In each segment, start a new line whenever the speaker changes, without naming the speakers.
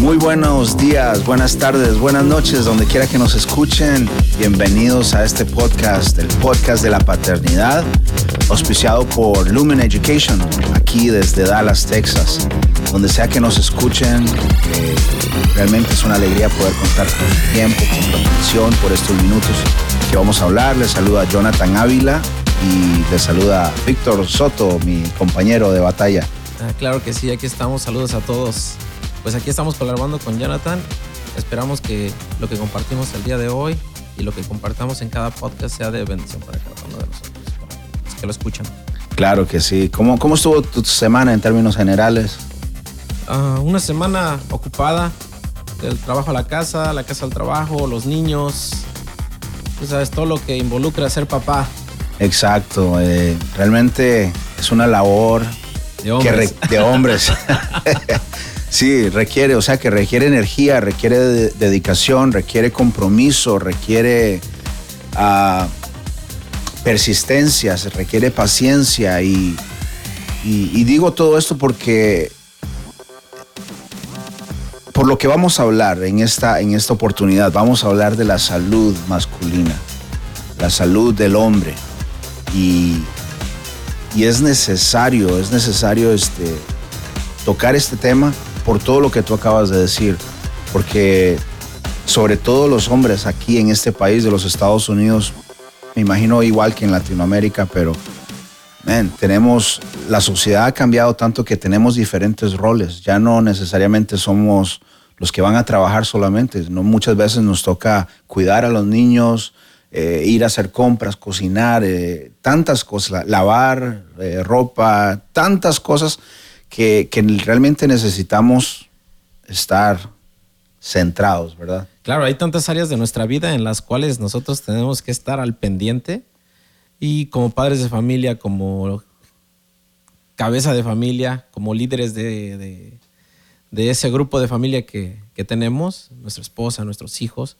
Muy buenos días, buenas tardes, buenas noches, donde quiera que nos escuchen. Bienvenidos a este podcast, el podcast de la paternidad, auspiciado por Lumen Education, aquí desde Dallas, Texas. Donde sea que nos escuchen, eh, realmente es una alegría poder contar con su tiempo, con su atención por estos minutos que vamos a hablar. Les saluda Jonathan Ávila y les saluda Víctor Soto, mi compañero de batalla.
Ah, claro que sí, aquí estamos. Saludos a todos. Pues aquí estamos colaborando con Jonathan. Esperamos que lo que compartimos el día de hoy y lo que compartamos en cada podcast sea de bendición para cada uno de nosotros, para los que lo escuchan.
Claro que sí. ¿Cómo, cómo estuvo tu semana en términos generales?
Ah, una semana ocupada, del trabajo a la casa, la casa al trabajo, los niños, tú sabes, todo lo que involucra ser papá.
Exacto, eh, realmente es una labor
De hombres.
Que de hombres. sí, requiere, o sea, que requiere energía, requiere de- dedicación, requiere compromiso, requiere ah, persistencia, requiere paciencia y, y- y digo todo esto porque por lo que vamos a hablar en esta, en esta oportunidad, vamos a hablar de la salud masculina, la salud del hombre y, y es necesario, es necesario este, tocar este tema por todo lo que tú acabas de decir, porque sobre todo los hombres aquí en este país de los Estados Unidos, me imagino igual que en Latinoamérica, pero tenemos, la sociedad ha cambiado tanto que tenemos diferentes roles, ya no necesariamente somos los que van a trabajar solamente, no muchas veces nos toca cuidar a los niños, eh, ir a hacer compras, cocinar, eh, tantas cosas, la- lavar eh, ropa, tantas cosas que, realmente necesitamos estar centrados, ¿verdad?
Claro, hay tantas áreas de nuestra vida en las cuales nosotros tenemos que estar al pendiente y como padres de familia, como cabeza de familia, como líderes de, ese grupo de familia que tenemos, nuestra esposa, nuestros hijos,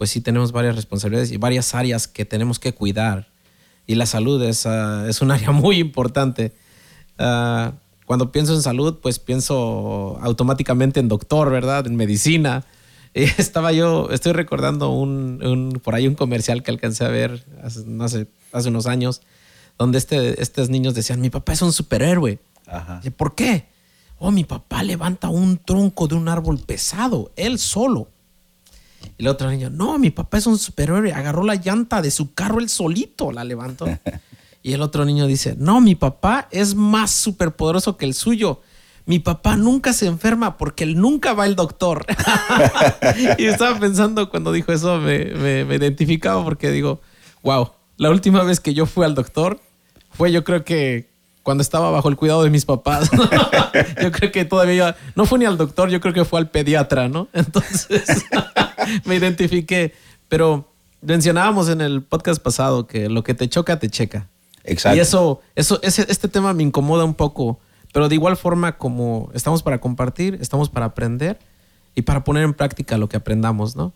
pues sí tenemos varias responsabilidades y varias áreas que tenemos que cuidar. Y la salud es, ah, es un área muy importante. Ah, cuando pienso en salud, pues pienso automáticamente en doctor, ¿verdad? En medicina. Y estaba yo, estoy recordando un, un- por ahí un comercial que alcancé a ver hace, no sé, hace unos años, donde este, estos niños decían, mi papá es un superhéroe.
Ajá.
¿Por qué? Oh, mi papá levanta un tronco de un árbol pesado, él solo. Y el otro niño, no, mi papá es un superhéroe, agarró la llanta de su carro él solito, la levantó. y el otro niño dice, no, mi papá es más superpoderoso que el suyo. Mi papá nunca se enferma porque él nunca va al doctor. y estaba pensando cuando dijo eso, me, me, me identificaba porque digo, wow, la última vez que yo fui al doctor fue yo creo que cuando estaba bajo el cuidado de mis papás. yo creo que todavía no fue ni al doctor, yo creo que fue al pediatra, ¿no? Entonces me identifiqué. Pero mencionábamos en el podcast pasado que lo que te choca, te checa.
Exacto.
Y eso, eso, ese, este tema me incomoda un poco. Pero de igual forma, como estamos para compartir, estamos para aprender y para poner en práctica lo que aprendamos, ¿no?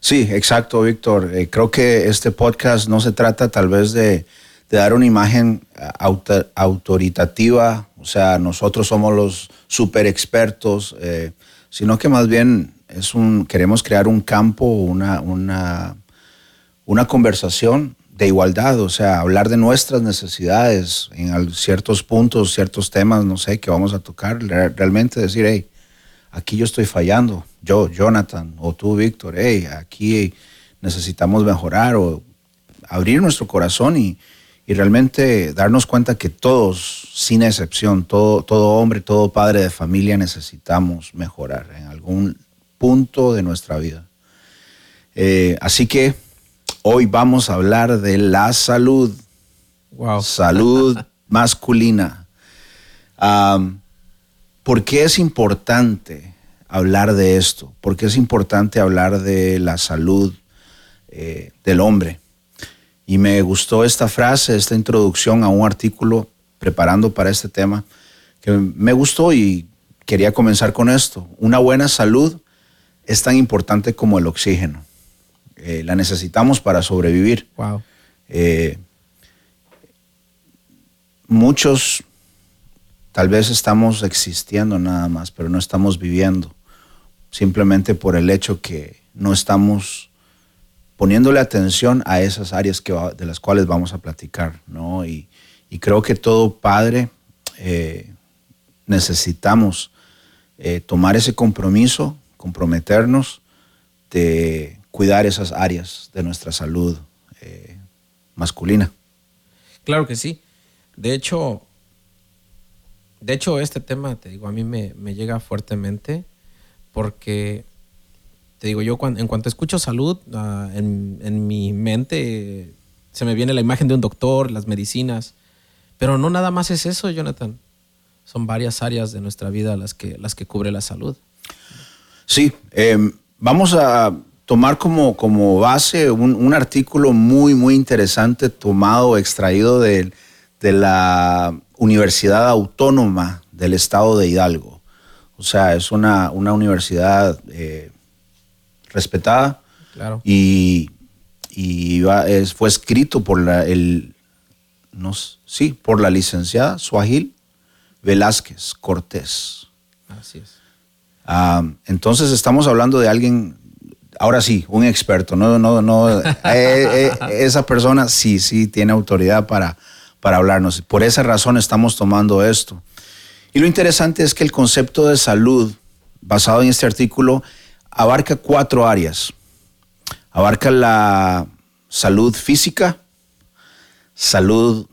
Sí, exacto, Víctor. Eh, creo que este podcast no se trata tal vez de, de dar una imagen eh, auto- autoritativa, o sea, nosotros somos los super expertos, eh, sino que más bien es un, queremos crear un campo, una, una, una conversación de igualdad, o sea, hablar de nuestras necesidades en ciertos puntos, ciertos temas, no sé, que vamos a tocar, re- realmente decir, hey, aquí yo estoy fallando, yo, Jonathan, o tú, Víctor, hey, aquí necesitamos mejorar o abrir nuestro corazón y, y realmente darnos cuenta que todos, sin excepción, todo, todo hombre, todo padre de familia necesitamos mejorar en algún punto de nuestra vida. Eh, así que hoy vamos a hablar de la salud,
Wow.
salud masculina. ¿Por qué es importante hablar de esto? ¿Por qué es importante hablar de la salud eh, del hombre? Y me gustó esta frase, esta introducción a un artículo preparando para este tema, que me gustó y quería comenzar con esto. Una buena salud es tan importante como el oxígeno. Eh, la necesitamos para sobrevivir.
Wow.
Eh, muchos tal vez estamos existiendo nada más, pero no estamos viviendo, simplemente por el hecho que no estamos poniéndole atención a esas áreas que de las cuales vamos a platicar, ¿no? Y, creo que todo padre eh, necesitamos eh, tomar ese compromiso, comprometernos de cuidar esas áreas de nuestra salud eh, masculina.
Claro que sí. De hecho, de hecho, este tema, te digo, a mí me, llega fuertemente porque, te digo, yo en cuanto escucho salud, ah, en, mi mente se me viene la imagen de un doctor, las medicinas, pero no nada más es eso, Jonathan. Son varias áreas de nuestra vida las que, las que cubre la salud.
Sí, em, vamos a tomar como, como base un, artículo muy, muy interesante tomado, extraído de, de, la Universidad Autónoma del Estado de Hidalgo. O sea, es una, una universidad eh, respetada.
Claro.
Y, y fue escrito por la, el, no, sí, por la licenciada Suajil Velázquez Cortés.
Así es.
Ah, entonces estamos hablando de alguien ahora sí, un experto, no, no, no, eh, eh, esa persona sí, sí tiene autoridad para, para hablarnos. Por esa razón estamos tomando esto. Y lo interesante es que el concepto de salud, basado en este artículo, abarca cuatro áreas. Abarca la salud física, salud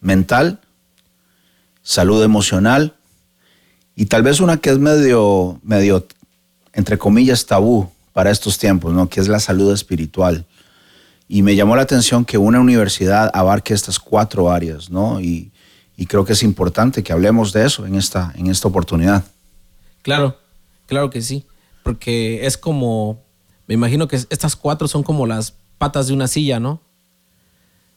mental, salud emocional y tal vez una que es medio, medio entre comillas, tabú, para estos tiempos, ¿no? que es la salud espiritual. Y me llamó la atención que una universidad abarque estas cuatro áreas, ¿no? Y, creo que es importante que hablemos de eso en esta, en esta oportunidad.
Claro, claro que sí, porque es como, me imagino que estas cuatro son como las patas de una silla, ¿no?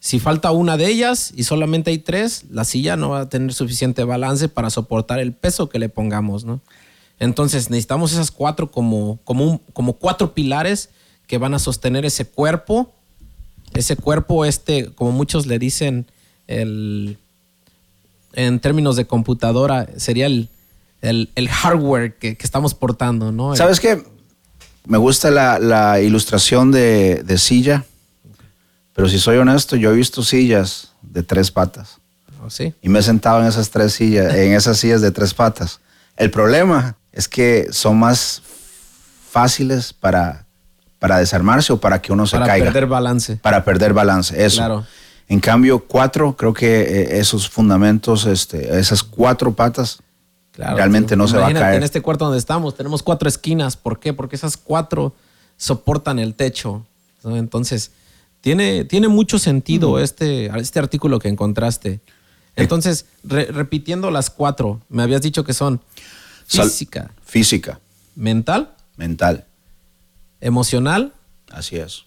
Si falta una de ellas y solamente hay tres, la silla no va a tener suficiente balance para soportar el peso que le pongamos, ¿no? Entonces necesitamos esas cuatro como, como, cuatro pilares que van a sostener ese cuerpo. Ese cuerpo, este, como muchos le dicen, el, en términos de computadora, sería el, hardware que, estamos portando, ¿no?
¿Sabes qué? Me gusta la, ilustración de, silla, pero si soy honesto, yo he visto sillas de tres patas.
¿Oh, ¿Sí?
Y me he sentado en esas tres sillas, en esas sillas de tres patas. El problema es que son más fáciles para, para desarmarse o para que uno se caiga.
Para perder balance.
Para perder balance, eso.
Claro.
En cambio, cuatro, creo que eh, esos fundamentos, este, esas cuatro patas, realmente no se va a caer.
En este cuarto donde estamos, tenemos cuatro esquinas. ¿Por qué? Porque esas cuatro soportan el techo. Entonces, tiene, tiene mucho sentido este, este artículo que encontraste. Entonces, repitiendo las cuatro, me habías dicho que son Física.
física.
Mental.
Mental.
Emocional.
Así es.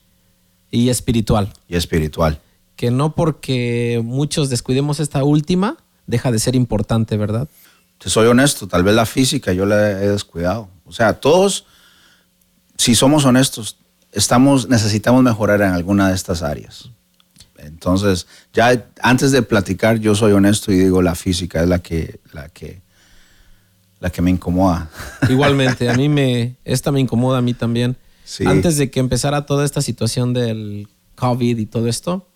Y espiritual.
Y espiritual.
Que no porque muchos descuidemos esta última, deja de ser importante, ¿verdad?
Te soy honesto, tal vez la física yo la he descuidado. O sea, todos, si somos honestos, estamos, necesitamos mejorar en alguna de estas áreas. Entonces, ya antes de platicar, yo soy honesto y digo la física es la que, la que la que me incomoda.
Igualmente, a mí me, esta me incomoda a mí también. Antes de que empezara toda esta situación del COVID y todo esto,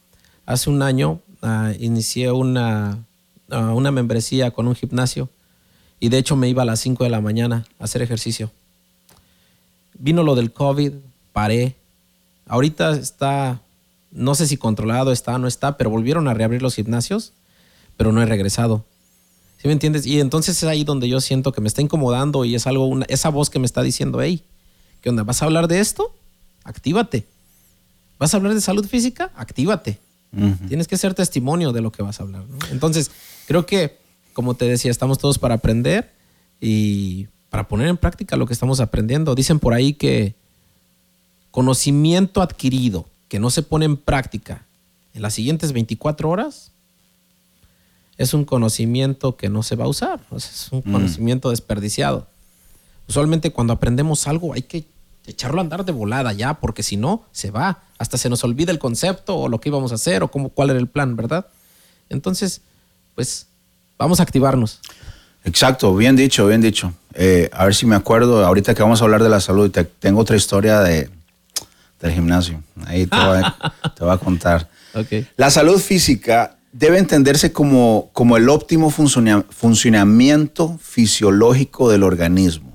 hace un año ah, inicié una, ah, una membresía con un gimnasio y de hecho me iba a las 5 de la mañana a hacer ejercicio. Vino lo del COVID, paré. Ahorita está, no sé si controlado está o no está, pero volvieron a reabrir los gimnasios, pero no he regresado me entiendes? Y entonces es ahí donde yo siento que me está incomodando y es algo, una, esa voz que me está diciendo, hey, ¿qué onda? ¿Vas a hablar de esto? Actívate. ¿Vas a hablar de salud física? Actívate. Tienes que ser testimonio de lo que vas a hablar. Entonces, creo que, como te decía, estamos todos para aprender y para poner en práctica lo que estamos aprendiendo. Dicen por ahí que conocimiento adquirido que no se pone en práctica en las siguientes 24 horas es un conocimiento que no se va a usar, es un mm. conocimiento desperdiciado. Usualmente cuando aprendemos algo hay que echarlo a andar de volada ya, porque si no, se va. Hasta se nos olvida el concepto o lo que íbamos a hacer o cómo, cuál era el plan, ¿verdad? Entonces, pues vamos a activarnos.
Exacto, bien dicho, bien dicho. Eh, a ver si me acuerdo, ahorita que vamos a hablar de la salud, te- tengo otra historia de, del gimnasio. Ahí te voy, a- te voy a contar. La salud física debe entenderse como, como el óptimo funcionamiento fisiológico del organismo,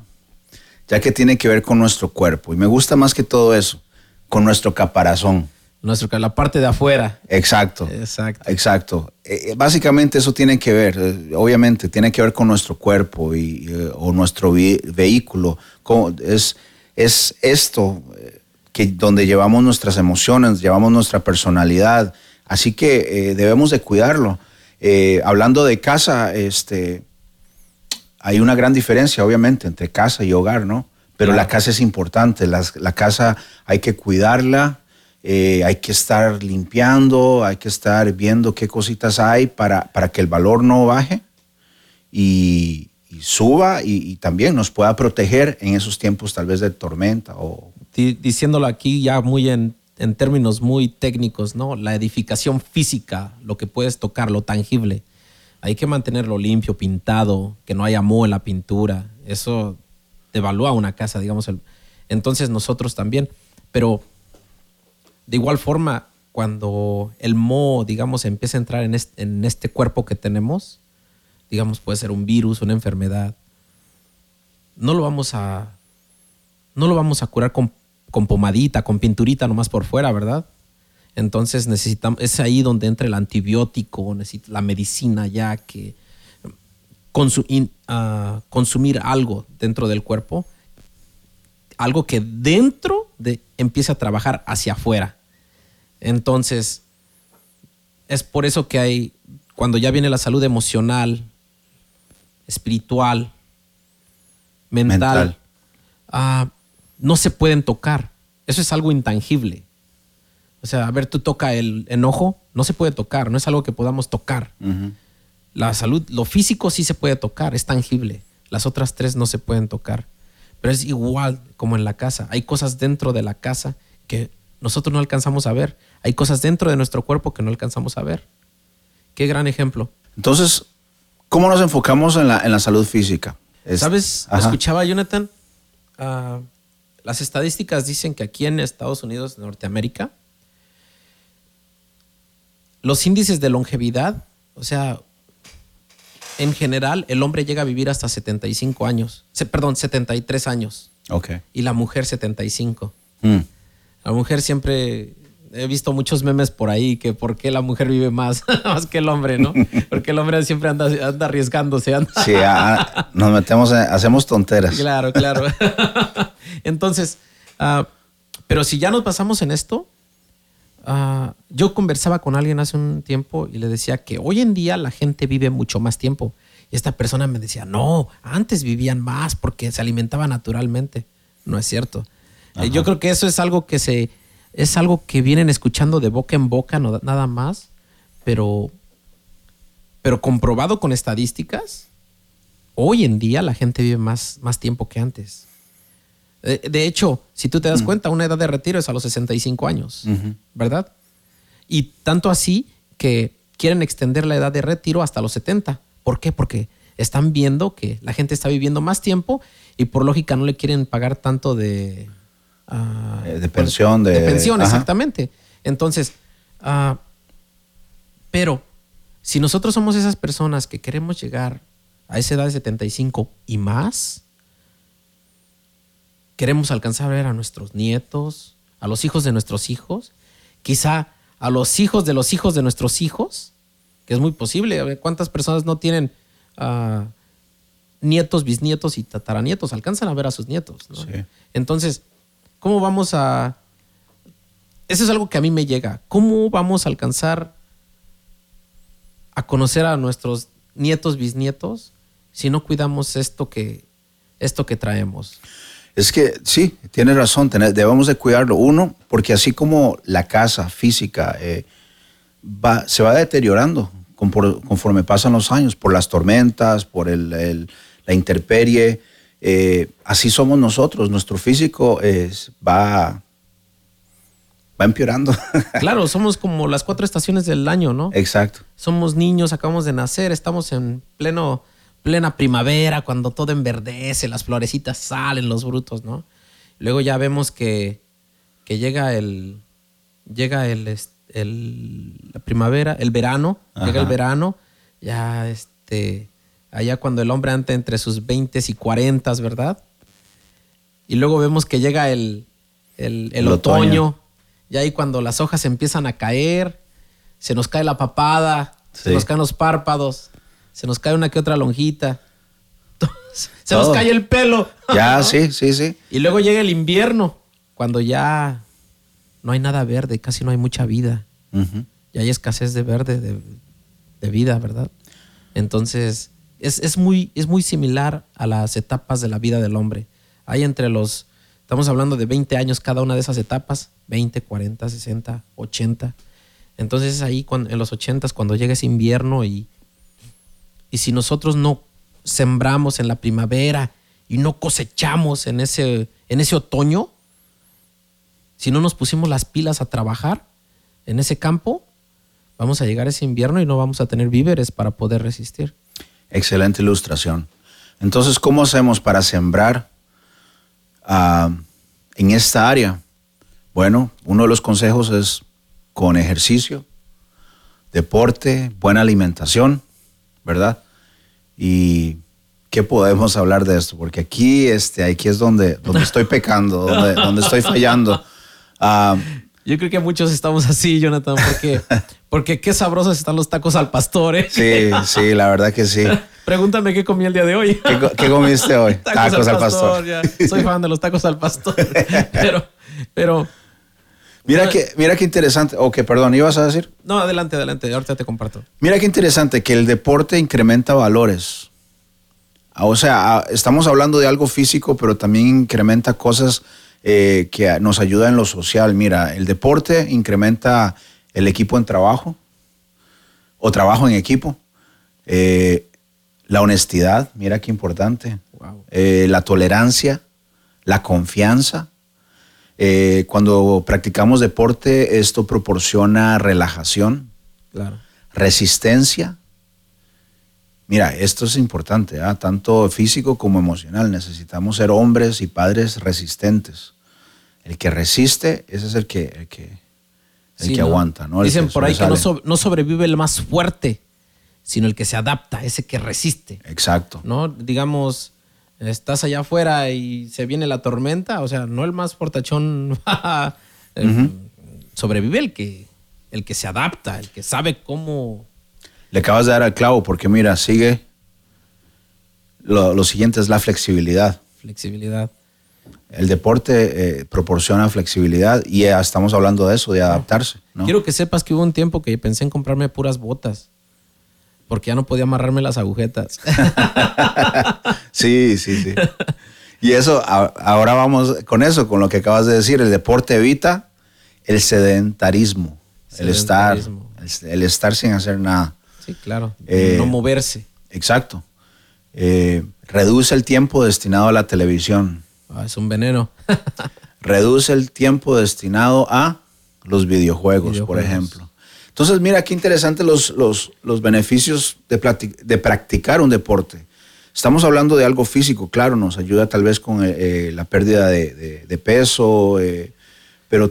ya que tiene que ver con nuestro cuerpo. Y me gusta más que todo eso, con nuestro caparazón.
Nuestro, la parte de afuera.
Exacto.
Exacto.
Exacto. Eh, eh, básicamente eso tiene que ver, eh, obviamente, tiene que ver con nuestro cuerpo y, eh, o nuestro vehículo. Como- es, es esto que donde llevamos nuestras emociones, llevamos nuestra personalidad. Así que eh, debemos de cuidarlo. Eh, hablando de casa, este, hay una gran diferencia, obviamente, entre casa y hogar, ¿no? Pero
Claro.
la casa es importante. Las- la casa hay que cuidarla, eh, hay que estar limpiando, hay que estar viendo qué cositas hay para, para que el valor no baje y, y suba y, y también nos pueda proteger en esos tiempos tal vez de tormenta o
Di- diciéndolo aquí ya muy en, en términos muy técnicos, ¿no? La edificación física, lo que puedes tocar, lo tangible. Hay que mantenerlo limpio, pintado, que no haya moho en la pintura. Eso devalúa una casa, digamos. entonces nosotros también. Pero de igual forma, cuando el moho, digamos, empieza a entrar en este, en este cuerpo que tenemos, digamos, puede ser un virus, una enfermedad, no lo vamos a, no lo vamos a curar con, con pomadita, con pinturita nomás por fuera, ¿verdad? Entonces necesitamos, es ahí donde entra el antibiótico, la medicina ya que consu- in- ah, consumir algo dentro del cuerpo, algo que dentro de empiece a trabajar hacia afuera. Entonces, es por eso que hay, cuando ya viene la salud emocional, espiritual, mental,
Mental.
ah, no se pueden tocar. Eso es algo intangible. O sea, a ver, tú toca el enojo, no se puede tocar, no es algo que podamos tocar. La salud, lo físico sí se puede tocar, es tangible. Las otras tres no se pueden tocar. Pero es igual como en la casa. Hay cosas dentro de la casa que nosotros no alcanzamos a ver. Hay cosas dentro de nuestro cuerpo que no alcanzamos a ver. Qué gran ejemplo.
Entonces, ¿cómo nos enfocamos en la, en la salud física? Es-
¿Sabes?
Ajá.
Escuchaba Jonathan. ah, las estadísticas dicen que aquí en Estados Unidos, Norteamérica, los índices de longevidad, o sea, en general, el hombre llega a vivir hasta 75 años. Perdón, 73 años.
Ok.
Y la mujer 75.
Mm.
La mujer siempre. He visto muchos memes por ahí que por qué la mujer vive más, más que el hombre, ¿no? Porque el hombre siempre anda, anda arriesgándose. anda-
Sí, a- nos metemos, en- hacemos tonteras.
Claro, claro. Entonces, ah, pero si ya nos pasamos en esto, ah, yo conversaba con alguien hace un tiempo y le decía que hoy en día la gente vive mucho más tiempo. Y esta persona me decía, no, antes vivían más porque se alimentaba naturalmente. No es cierto. Eh, Yo creo que eso es algo que se es algo que vienen escuchando de boca en boca, no, nada más, pero pero comprobado con estadísticas, hoy en día la gente vive más, más tiempo que antes. De, de hecho, si tú te das cuenta, una edad de retiro es a los 65 años. ¿verdad? Y tanto así que quieren extender la edad de retiro hasta los 70. ¿Por qué? Porque están viendo que la gente está viviendo más tiempo y por lógica no le quieren pagar tanto de... ah,
Eh, de pensión, de-
pensión,
ajá.
exactamente. Entonces, ah, pero si nosotros somos esas personas que queremos llegar a esa edad de 75 y más, queremos alcanzar a ver a nuestros nietos, a los hijos de nuestros hijos, quizá a los hijos de los hijos de nuestros hijos, que es muy posible. A ver, ¿Cuántas personas no tienen ah, nietos, bisnietos y tataranietos? Alcanzan a ver a sus nietos. ¿no?
Sí.
Entonces, ¿cómo vamos a... Eso es algo que a mí me llega. ¿Cómo vamos a alcanzar a conocer a nuestros nietos, bisnietos, si no cuidamos esto que, esto que traemos?
Es que sí, tienes razón, debemos de cuidarlo. Uno, porque así como la casa física eh, va, se va deteriorando conforme pasan los años, por las tormentas, por el- el- la intemperie, eh, así somos nosotros. Nuestro físico es, va, va empeorando.
Claro, somos como las cuatro estaciones del año, ¿no?
Exacto.
Somos niños, acabamos de nacer, estamos en pleno plena primavera, cuando todo enverdece, las florecitas salen, los brutos, ¿no? Luego ya vemos que, que llega el. Llega el, el, la primavera, el verano, llega el verano, ya este. Allá cuando el hombre anda entre sus 20 y 40, ¿verdad? Y luego vemos que llega el, el, otoño, y ahí cuando las hojas empiezan a caer, se nos cae la papada, se nos caen los párpados, se nos cae una que otra lonjita, se nos cae el pelo.
Ya, sí, sí, sí.
Y luego llega el invierno, cuando ya no hay nada verde, casi no hay mucha vida. Y hay escasez de verde, de, vida, ¿verdad? Entonces, es, muy, es muy similar a las etapas de la vida del hombre. Hay entre los, estamos hablando de 20 años cada una de esas etapas, 20, 40, 60, 80. Entonces es ahí cuando, en los 80 cuando llega ese invierno y, y si nosotros no sembramos en la primavera y no cosechamos en ese, en ese otoño, si no nos pusimos las pilas a trabajar en ese campo, vamos a llegar ese invierno y no vamos a tener víveres para poder resistir.
Excelente ilustración. Entonces, ¿cómo hacemos para sembrar ah, en esta área? Bueno, uno de los consejos es con ejercicio, deporte, buena alimentación, ¿verdad? Y qué podemos hablar de esto, porque aquí, este, aquí es donde, donde estoy pecando, donde, estoy fallando.
Ah, Yo creo que muchos estamos así, Jonathan, porque, porque qué sabrosos están los tacos al pastor. ¿eh?
Sí, sí, la verdad que sí.
Pregúntame qué comí el día de hoy.
¿Qué, comiste hoy?
tacos, al pastor. Soy fan de los tacos al pastor. Pero, pero
Mira que, mira qué interesante. O que, perdón, ¿ibas a decir?
No, adelante, adelante. Ahorita te comparto.
Mira qué interesante que el deporte incrementa valores. Ah, o sea, ah, estamos hablando de algo físico, pero también incrementa cosas eh, que nos ayudan en lo social. Mira, el deporte incrementa el equipo en trabajo o trabajo en equipo. Eh, la honestidad, mira qué importante. Eh, la tolerancia, la confianza eh, cuando practicamos deporte, esto proporciona relajación, resistencia. Mira, esto es importante, ¿ah? tanto físico como emocional. Necesitamos ser hombres y padres resistentes. El que resiste, ese es el que, el que, el que aguanta. ¿no?
Dicen por ahí que no, sobrevive el más fuerte, sino el que se adapta, ese que resiste.
Exacto.
¿no? Digamos, estás allá afuera y se viene la tormenta, o sea, no el más portachón sobrevive el que, el que se adapta, el que sabe cómo...
Le acabas de dar al clavo porque mira, sigue, lo, siguiente es la flexibilidad.
Flexibilidad.
El deporte eh, proporciona flexibilidad y ya estamos hablando de eso, de adaptarse.
Quiero que sepas que hubo un tiempo que pensé en comprarme puras botas porque ya no podía amarrarme las agujetas.
sí, sí, sí. Y eso, ahora vamos con eso, con lo que acabas de decir, el deporte evita el sedentarismo, el estar, el, estar sin hacer nada.
Sí, claro. Eh, no moverse.
Exacto. Eh, reduce el tiempo destinado a la televisión.
Ah, es un veneno.
reduce el tiempo destinado a los videojuegos. por ejemplo. Entonces, mira qué interesante los, los, beneficios de, de, practicar un deporte. Estamos hablando de algo físico, claro, nos ayuda tal vez con eh, eh, la pérdida de, peso, eh, pero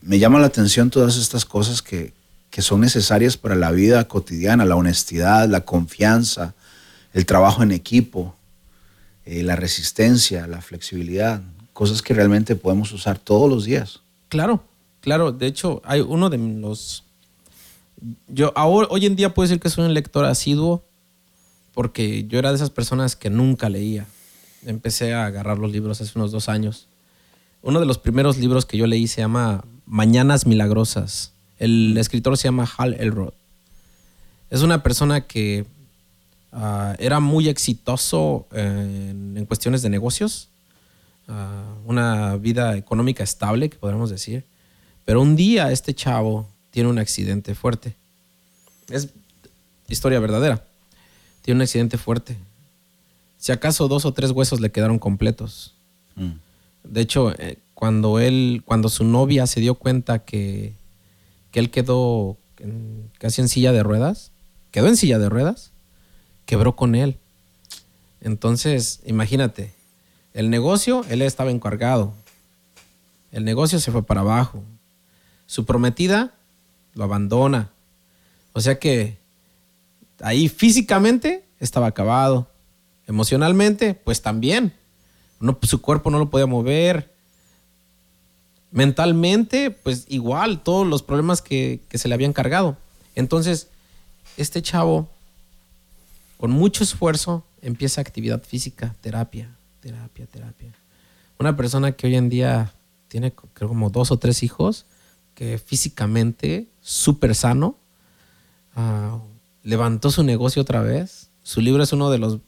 me llama la atención todas estas cosas que, que, son necesarias para la vida cotidiana, la honestidad, la confianza, el trabajo en equipo, la resistencia, la flexibilidad, cosas que realmente podemos usar todos los días.
Claro, claro. De hecho, hay uno de los yo hoy en día puedo decir que soy un lector asiduo porque yo era de esas personas que nunca leía. Empecé a agarrar los libros hace unos dos años. Uno de los primeros libros que yo leí se llama Mañanas Milagrosas. El escritor se llama Hal Elrod. Es una persona que ah, era muy exitoso en, cuestiones de negocios, ah, una vida económica estable, que podríamos decir. Pero un día este chavo tiene un accidente fuerte. Es historia verdadera. Tiene un accidente fuerte. Si acaso dos o tres huesos le quedaron completos. Mm. De hecho, eh, cuando él, cuando su novia se dio cuenta que, que él quedó casi en silla de ruedas, quedó en silla de ruedas, quebró con él. Entonces, imagínate, el negocio, él estaba encargado. El negocio se fue para abajo. Su prometida lo abandona. O sea que ahí físicamente estaba acabado. Emocionalmente, pues también. No, su cuerpo no lo podía mover. Mentalmente, pues igual, todos los problemas que, que se le habían cargado. Entonces, este chavo, con mucho esfuerzo, empieza actividad física, terapia, terapia, terapia. Una persona que hoy en día tiene creo como dos o tres hijos, que físicamente súper sano, ah, levantó su negocio otra vez. Su libro es uno de los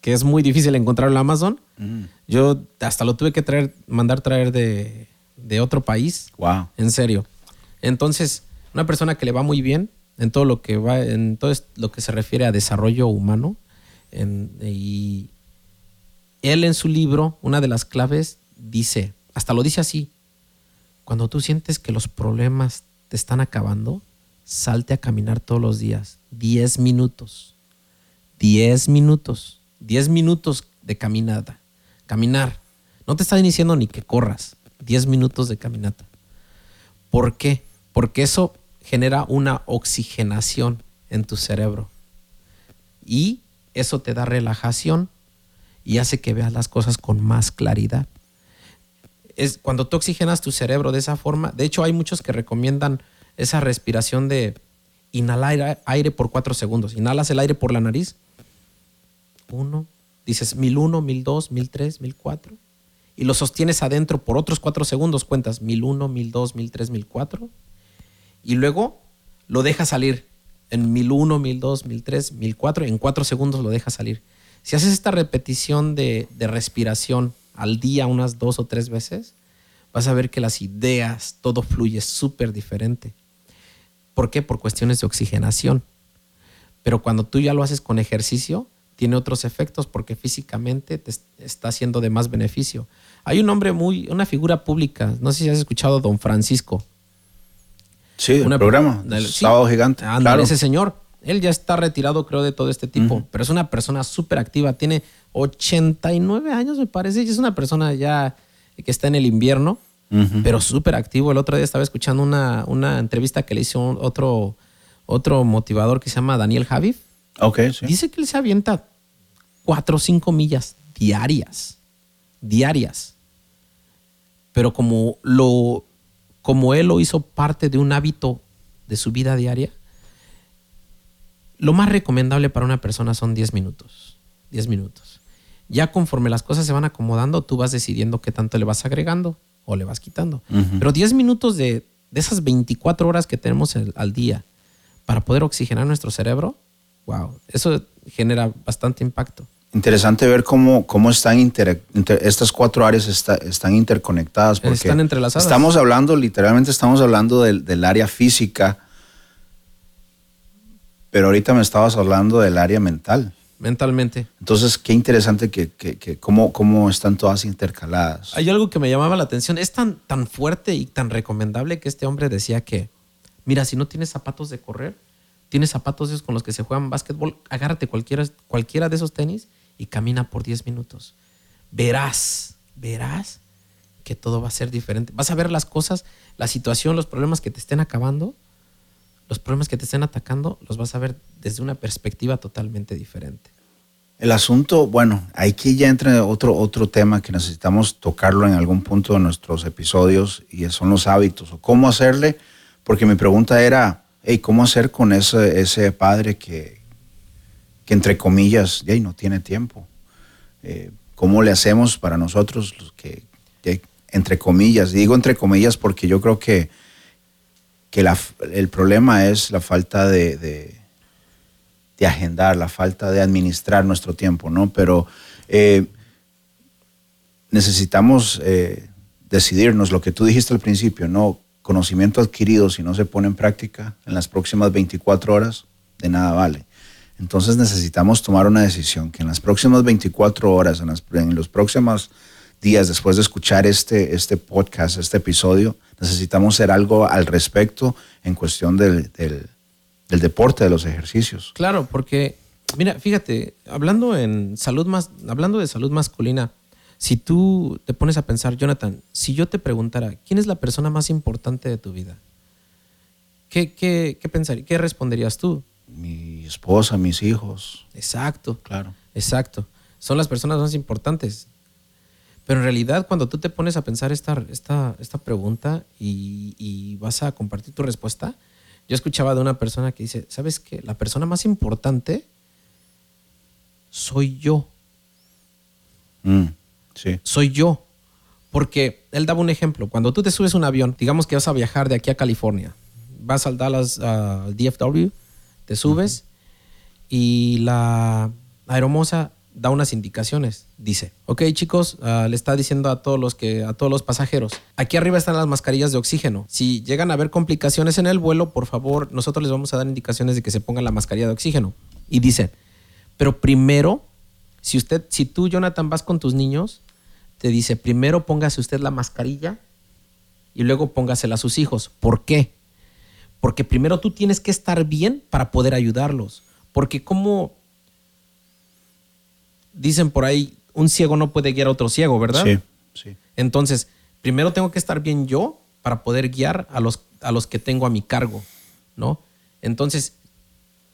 que es muy difícil encontrar en Amazon. Mm. Yo hasta lo tuve que traer, mandar traer de, de otro país.
Wow.
En serio. Entonces, una persona que le va muy bien en todo lo que va, en todo lo que se refiere a desarrollo humano. y él en su libro, una de las claves, dice, hasta lo dice así, cuando tú sientes que los problemas te están acabando, salte a caminar todos los días, 10 minutos, 10 minutos, 10 minutos de caminata, caminar. No te está diciendo ni que corras, 10 minutos de caminata. ¿Por qué? Porque eso genera una oxigenación en tu cerebro. Y eso te da relajación y hace que veas las cosas con más claridad. Es cuando tú oxigenas tu cerebro de esa forma, de hecho hay muchos que recomiendan esa respiración de inhalar aire por cuatro segundos. Inhalas el aire por la nariz. Uno, dices mil uno, mil dos, mil tres, mil cuatro. Y lo sostienes adentro por otros cuatro segundos. Cuentas mil uno, mil dos, mil tres, mil cuatro y luego lo deja salir en 1001, 1002, 1003, 1004, en cuatro segundos lo deja salir. Si haces esta repetición de, respiración al día unas dos o tres veces, vas a ver que las ideas, todo fluye súper diferente. ¿Por qué? Por cuestiones de oxigenación. Pero cuando tú ya lo haces con ejercicio, tiene otros efectos porque físicamente te está haciendo de más beneficio. Hay un hombre muy, una figura pública, no sé si has escuchado Don Francisco.
Sí, un programa, del, Sábado Gigante.
claro. ese señor. Él ya está retirado, creo, de todo este tipo, pero es una persona súper activa. Tiene 89 años, me parece, y es una persona ya que está en el invierno, pero súper activo. El otro día estaba escuchando una, una entrevista que le hizo otro, otro motivador que se llama Daniel Javif.
Ok, sí.
Dice que él se avienta 4 o 5 millas diarias. Diarias. Pero como lo como él lo hizo parte de un hábito de su vida diaria, lo más recomendable para una persona son 10 minutos. 10 minutos. Ya conforme las cosas se van acomodando, tú vas decidiendo qué tanto le vas agregando o le vas quitando. Pero 10 minutos de, esas 24 horas que tenemos al día para poder oxigenar nuestro cerebro, wow, eso genera bastante impacto
interesante ver cómo, cómo están estas cuatro áreas están interconectadas. Porque
están entrelazadas.
Estamos hablando, literalmente estamos hablando del, área física, pero ahorita me estabas hablando del área mental.
Mentalmente.
Entonces, qué interesante que, que, cómo, cómo, están todas intercaladas.
Hay algo que me llamaba la atención. Es tan, tan fuerte y tan recomendable que este hombre decía que, mira, si no tienes zapatos de correr, tienes zapatos esos con los que se juegan básquetbol, agárrate cualquiera, cualquiera de esos tenis y camina por 10 minutos. Verás, verás que todo va a ser diferente. Vas a ver las cosas, la situación, los problemas que te estén acabando, los problemas que te estén atacando, los vas a ver desde una perspectiva totalmente diferente.
El asunto, bueno, aquí ya entra otro, otro tema que necesitamos tocarlo en algún punto de nuestros episodios y son los hábitos o cómo hacerle, porque mi pregunta era, hey, ¿cómo hacer con ese, ese padre que, que entre comillas, ya no tiene tiempo. Eh, ¿Cómo le hacemos para nosotros, que, entre comillas, digo entre comillas porque yo creo que, que el problema es la falta de, de, agendar, la falta de administrar nuestro tiempo, ¿no? Pero eh, necesitamos eh, decidirnos, lo que tú dijiste al principio, ¿no? Conocimiento adquirido, si no se pone en práctica en las próximas 24 horas, de nada vale. Entonces necesitamos tomar una decisión que en las próximas 24 horas, en, los próximos días después de escuchar este, este podcast, este episodio, necesitamos hacer algo al respecto en cuestión del, deporte, de los ejercicios.
Claro, porque Mira, fíjate, hablando en salud más, hablando de salud masculina, si tú te pones a pensar, Jonathan, si yo te preguntara, ¿quién es la persona más importante de tu vida? ¿Qué, qué, qué pensarías? ¿Qué responderías tú?
Mi esposa, mis hijos.
Exacto.
Claro.
Exacto. Son las personas más importantes. Pero en realidad, cuando tú te pones a pensar esta, esta, esta pregunta y, y vas a compartir tu respuesta, yo escuchaba de una persona que dice, ¿sabes qué? La persona más importante soy yo.
Mm, sí.
Soy yo. Porque él daba un ejemplo. Cuando tú te subes a un avión, digamos que vas a viajar de aquí a California, vas al Dallas, al DFW, te subes y la aeromoza da unas indicaciones. Dice, ok chicos, ah, le está diciendo a todos los que, a todos los pasajeros, aquí arriba están las mascarillas de oxígeno. Si llegan a haber complicaciones en el vuelo, por favor, nosotros les vamos a dar indicaciones de que se pongan la mascarilla de oxígeno. Y dice, pero primero, si usted, si tú, Jonathan, vas con tus niños, te dice, primero póngase usted la mascarilla y luego póngasela a sus hijos. ¿Por qué? Porque primero tú tienes que estar bien para poder ayudarlos. Porque como dicen por ahí, un ciego no puede guiar a otro ciego, ¿verdad?
Sí, sí.
Entonces, primero tengo que estar bien yo para poder guiar a los, a los que tengo a mi cargo, ¿no? Entonces,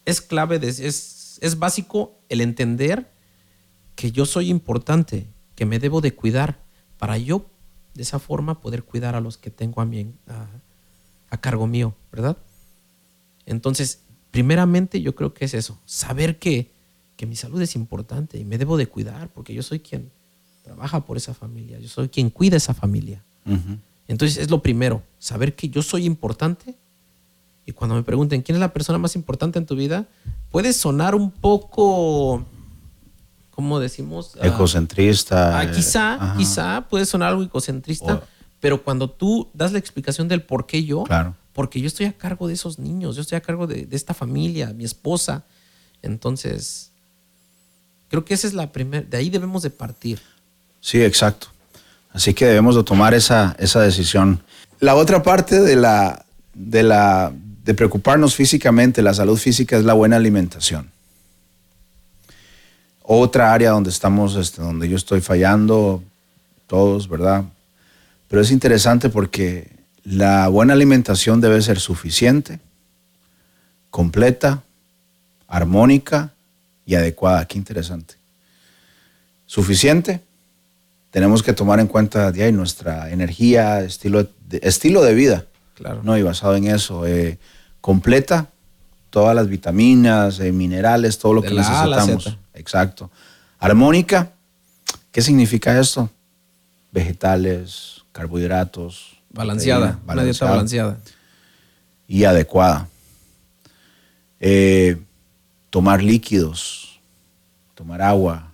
es clave, de- es, es básico el entender que yo soy importante, que me debo de cuidar para yo de esa forma poder cuidar a los que tengo a, mí, a, a cargo mío, ¿verdad? Entonces, primeramente yo creo que es eso, saber que, que mi salud es importante y me debo de cuidar porque yo soy quien trabaja por esa familia, yo soy quien cuida esa familia. Entonces es lo primero, saber que yo soy importante. Y cuando me pregunten quién es la persona más importante en tu vida, puede sonar un poco, ¿cómo decimos? Ah,
Ecocentrista.
ah,
eh,
quizá,
ajá.
quizá puede sonar algo egocentrista,
O-
pero cuando tú das la explicación del por qué yo,
Claro.
porque yo estoy a cargo de esos niños, yo estoy a cargo de, de esta familia, mi esposa. Entonces, creo que esa es la primera, de ahí debemos de partir.
Sí, exacto. Así que debemos de tomar esa, esa decisión. La otra parte de la, de la de preocuparnos físicamente, la salud física es la buena alimentación. Otra área donde estamos, este, donde yo estoy fallando, todos, ¿verdad? Pero es interesante porque la buena alimentación debe ser suficiente, completa, armónica y adecuada. Qué interesante. Suficiente, tenemos que tomar en cuenta de ahí nuestra energía, estilo de, estilo de vida,
Claro.
¿no? Y basado en eso, eh, completa, todas las vitaminas, eh, minerales, todo lo
De
que
la A a la
necesitamos. Exacto. Armónica, ¿qué significa esto? Vegetales, carbohidratos.
Balanceada,
proteína,
una dieta balanceada.
y adecuada. Eh, tomar líquidos, tomar agua.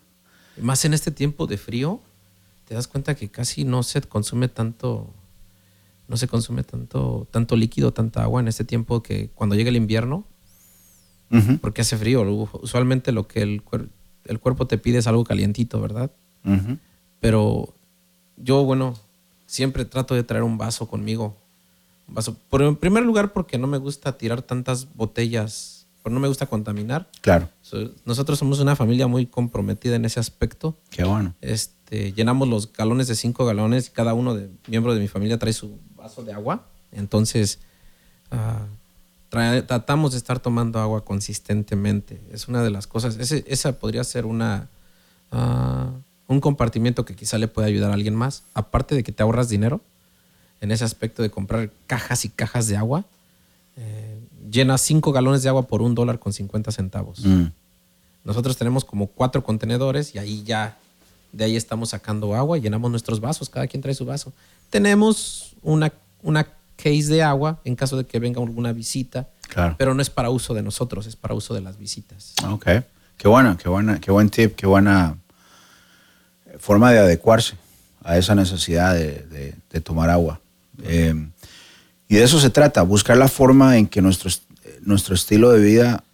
Más en este tiempo de frío, te das cuenta que casi no se consume tanto, no se consume tanto, tanto líquido, tanta agua en este tiempo que cuando llega el invierno, porque hace frío, usualmente lo que el, cuer- el cuerpo te pide es algo calientito, ¿verdad? Pero yo, bueno, siempre trato de traer un vaso conmigo. Un vaso. Por, en primer lugar, porque no me gusta tirar tantas botellas, porque no me gusta contaminar.
Claro,
So- Nosotros somos una familia muy comprometida en ese aspecto.
qué bueno.
Este, llenamos los galones de cinco galones y cada uno de miembro de mi familia trae su vaso de agua. Entonces, tra- tratamos de estar tomando agua consistentemente. Es una de las cosas. Ese- esa podría ser una ah, un compartimiento que quizá le pueda ayudar a alguien más. Aparte de que te ahorras dinero en ese aspecto de comprar cajas y cajas de agua. eh, llenas cinco galones de agua por un dólar con 50 centavos.
Mm,
Nosotros tenemos como cuatro contenedores y ahí ya, de ahí estamos sacando agua y llenamos nuestros vasos, cada quien trae su vaso. Tenemos una, una case de agua en caso de que venga alguna visita,
claro.
pero no es para uso de nosotros, es para uso de las visitas.
Ok. Qué buena, qué buena, qué buen tip, qué buena forma de adecuarse a esa necesidad de, de- de tomar agua. Eh, y de eso se trata, buscar la forma en que nuestro, est- nuestro estilo de vida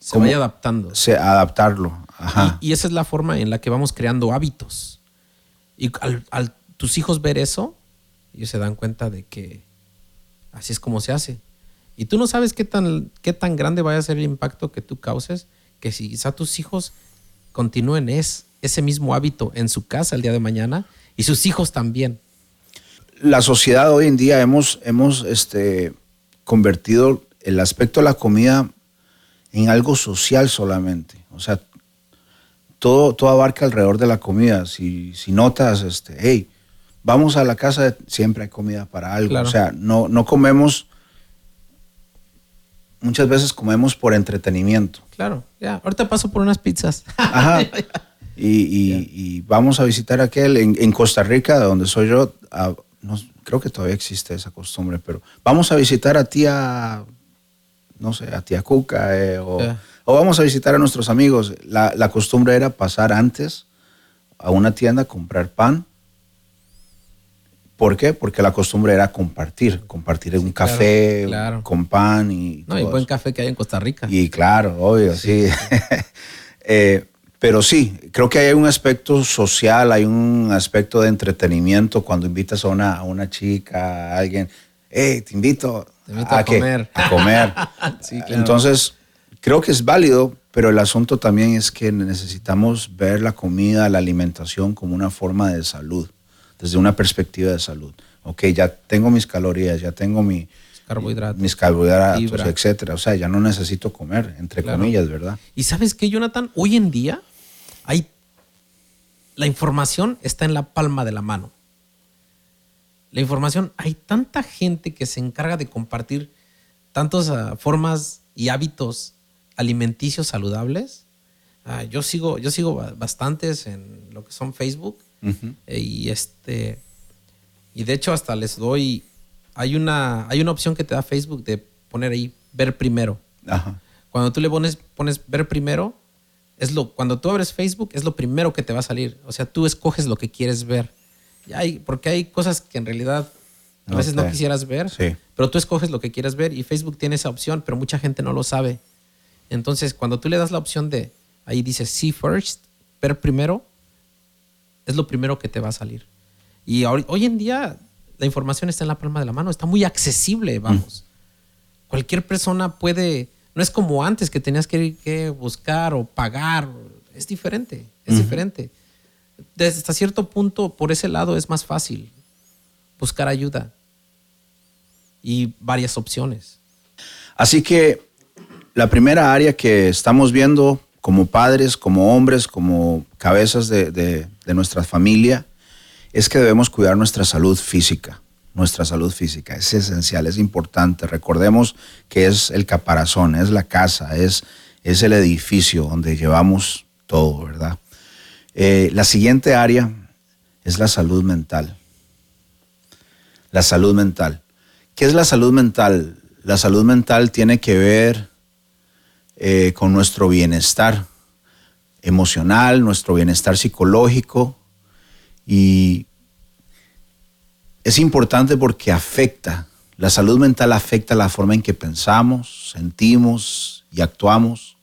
Se
¿Cómo?
vaya adaptando.
se adaptarlo. Ajá.
Y, y esa es la forma en la que vamos creando hábitos. Y al, al tus hijos ver eso, ellos se dan cuenta de que así es como se hace. Y tú no sabes qué tan, qué tan grande vaya a ser el impacto que tú causes, que si quizá tus hijos continúen es, ese mismo hábito en su casa el día de mañana y sus hijos también.
La sociedad hoy en día hemos, hemos este, convertido el aspecto de la comida en algo social solamente. O sea, todo, todo abarca alrededor de la comida. Si, si notas, este, hey, vamos a la casa, siempre hay comida para algo. O sea, no, no comemos, muchas veces comemos por entretenimiento.
Claro, ya, ahorita paso por unas pizzas.
Ajá. Y, vamos a visitar aquel en, Costa Rica, de donde soy yo. no, creo que todavía existe esa costumbre, pero vamos a visitar a tía, no sé, a tía Cuca, eh, o, vamos a visitar a nuestros amigos. La, la, costumbre era pasar antes a una tienda a comprar pan ¿Por qué? Porque la costumbre era compartir, compartir un café con pan y...
No, y buen café que hay en Costa Rica.
Y claro, obvio, sí. Eh, pero sí, creo que hay un aspecto social, hay un aspecto de entretenimiento cuando invitas a una, a una chica, a alguien, hey, te invito,
a, comer.
A comer. sí, claro. Entonces, creo que es válido, pero el asunto también es que necesitamos ver la comida, la alimentación como una forma de salud desde una perspectiva de salud. Ok, ya tengo mis calorías, ya tengo mi,
carbohidratos,
mis carbohidratos, etcétera. O sea, ya no necesito comer, entre comillas, ¿verdad?
Y sabes qué, Jonathan, hoy en día hay la información está en la palma de la mano. La información, hay tanta gente que se encarga de compartir tantas ah, formas y hábitos alimenticios saludables. Ah, yo sigo, yo sigo bastantes en lo que son Facebook eh, y este. Y de hecho, hasta les doy. Hay una, hay una opción que te da Facebook de poner ahí ver primero. Cuando tú le pones, pones ver primero, es lo, cuando tú abres Facebook, es lo primero que te va a salir. O sea, tú escoges lo que quieres ver. Hay, porque hay cosas que en realidad a veces no quisieras ver, pero tú escoges lo que quieres ver y Facebook tiene esa opción, pero mucha gente no lo sabe. Entonces, cuando tú le das la opción de, ahí dice see first, ver primero, es lo primero que te va a salir. Y hoy, en día la información está en la palma de la mano, está muy accesible, vamos. Cualquier persona puede, no es como antes que tenías que, que buscar o pagar, es diferente, es diferente. Desde hasta cierto punto, por ese lado es más fácil buscar ayuda y varias opciones.
Así que la primera área que estamos viendo como padres, como hombres, como cabezas de, nuestra familia, es que debemos cuidar nuestra salud física. Nuestra salud física es esencial, es importante. Recordemos que es el caparazón, es la casa, es, es el edificio donde llevamos todo, ¿verdad? Eh, la siguiente área es la salud mental. La salud mental. ¿Qué es la salud mental? La salud mental tiene que ver eh, con nuestro bienestar emocional, nuestro bienestar psicológico y es importante porque afecta, la salud mental afecta la forma en que pensamos, sentimos y actuamos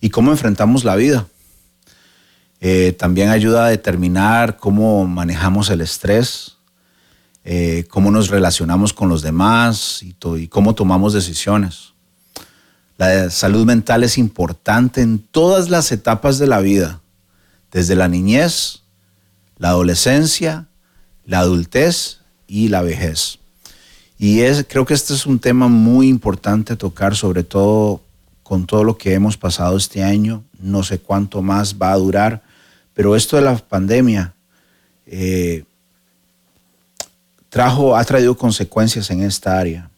y cómo enfrentamos la vida. Eh, también ayuda a determinar cómo manejamos el estrés, eh, cómo nos relacionamos con los demás y cómo tomamos decisiones. La salud mental es importante en todas las etapas de la vida, desde la niñez, la adolescencia, la adultez y la vejez. Y es, creo que este es un tema muy importante tocar, sobre todo con todo lo que hemos pasado este año. No sé cuánto más va a durar, pero esto de la pandemia eh, trajo, ha traído consecuencias en esta área.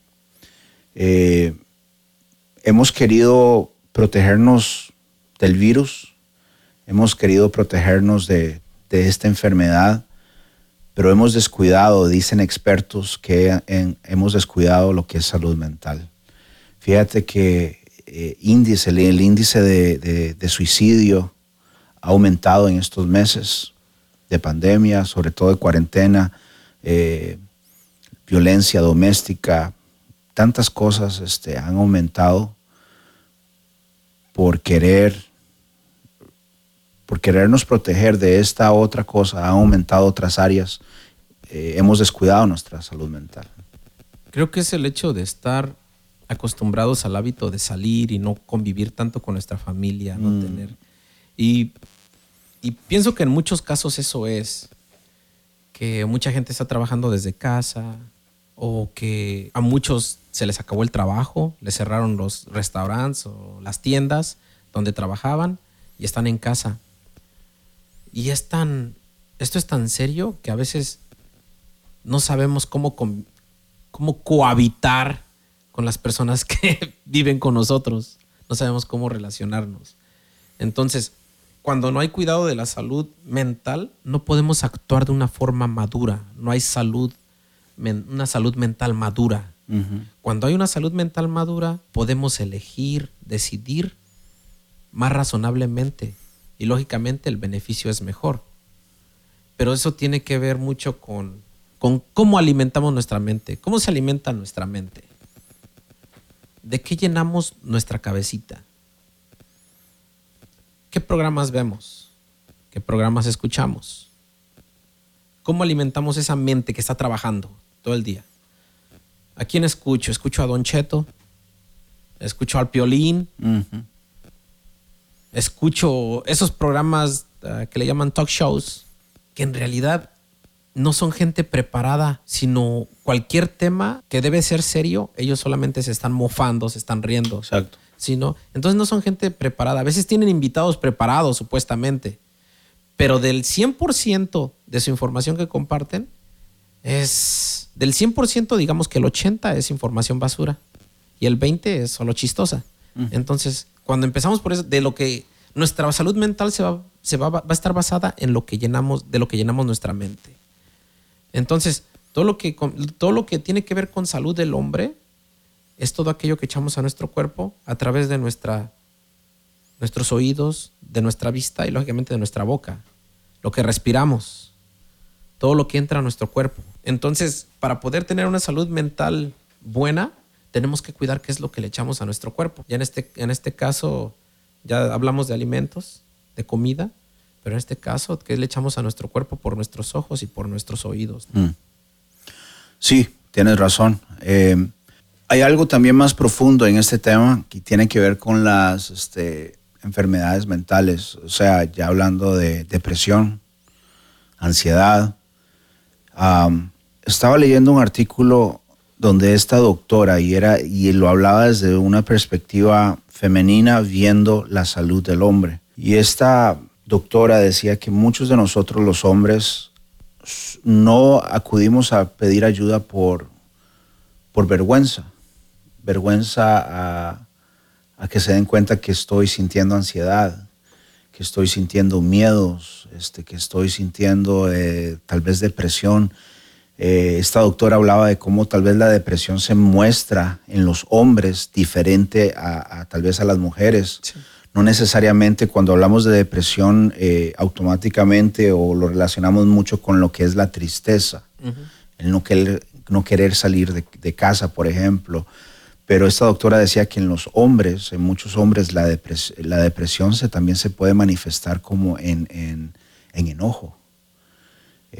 Eh, hemos querido protegernos del virus, hemos querido protegernos de, esta enfermedad, pero hemos descuidado, dicen expertos, que hemos descuidado lo que es salud mental. Fíjate que eh, índice, el, índice de, suicidio ha aumentado en estos meses de pandemia, sobre todo de cuarentena, eh, violencia doméstica, tantas cosas este, han aumentado por querer, por querernos proteger de esta otra cosa, ha aumentado otras áreas, eh, hemos descuidado nuestra salud mental.
Creo que es el hecho de estar acostumbrados al hábito de salir y no convivir tanto con nuestra familia, no
Mm.
tener. Y, y pienso que en muchos casos eso es, que mucha gente está trabajando desde casa o que a muchos se les acabó el trabajo, les cerraron los restaurantes o las tiendas donde trabajaban y están en casa. Y es tan, esto es tan serio que a veces no sabemos cómo, cómo cohabitar con las personas que viven con nosotros. No sabemos cómo relacionarnos. Entonces, cuando no hay cuidado de la salud mental, no podemos actuar de una forma madura. No hay salud, una salud mental madura. Cuando hay una salud mental madura, podemos elegir, decidir más razonablemente. Y lógicamente el beneficio es mejor. Pero eso tiene que ver mucho con, con cómo alimentamos nuestra mente. ¿Cómo se alimenta nuestra mente? ¿De qué llenamos nuestra cabecita? ¿Qué programas vemos? ¿Qué programas escuchamos? ¿Cómo alimentamos esa mente que está trabajando todo el día? ¿A quién escucho? ¿Escucho a Don Cheto? ¿Escucho al Piolín? Escucho esos programas ah, que le llaman talk shows, que en realidad no son gente preparada, sino cualquier tema que debe ser serio, ellos solamente se están mofando, se están riendo.
Exacto.
Sino entonces no son gente preparada. A veces tienen invitados preparados, supuestamente, pero del 100% de su información que comparten, es del 100%, digamos que el 80% es información basura y el 20% es solo chistosa. Entonces, cuando empezamos por eso, de lo que nuestra salud mental se va, se va, va a estar basada en lo que llenamos, de lo que llenamos nuestra mente. Entonces, todo lo que, todo lo que tiene que ver con salud del hombre es todo aquello que echamos a nuestro cuerpo a través de nuestros oídos, de nuestra vista y lógicamente de nuestra boca. Lo que respiramos, todo lo que entra a nuestro cuerpo. Entonces, para poder tener una salud mental buena, tenemos que cuidar qué es lo que le echamos a nuestro cuerpo. Ya en este, en este caso, ya hablamos de alimentos, de comida, pero en este caso, ¿qué le echamos a nuestro cuerpo por nuestros ojos y por nuestros oídos?
Mm. Sí, tienes razón. Eh, hay algo también más profundo en este tema que tiene que ver con las este, enfermedades mentales, o sea, ya hablando de depresión, ansiedad. Am, estaba leyendo un artículo donde esta doctora, y, era, y lo hablaba desde una perspectiva femenina, viendo la salud del hombre. Y esta doctora decía que muchos de nosotros los hombres no acudimos a pedir ayuda por, por vergüenza, vergüenza a, a que se den cuenta que estoy sintiendo ansiedad, que estoy sintiendo miedos, este, que estoy sintiendo eh, tal vez depresión. Eh, esta doctora hablaba de cómo tal vez la depresión se muestra en los hombres diferente a, a tal vez a las mujeres. No necesariamente cuando hablamos de depresión eh, automáticamente o lo relacionamos mucho con lo que es la tristeza, el no querer, no querer salir de, de casa, por ejemplo. Pero esta doctora decía que en los hombres, en muchos hombres, la, depres- la depresión se, también se puede manifestar como en, en- en enojo.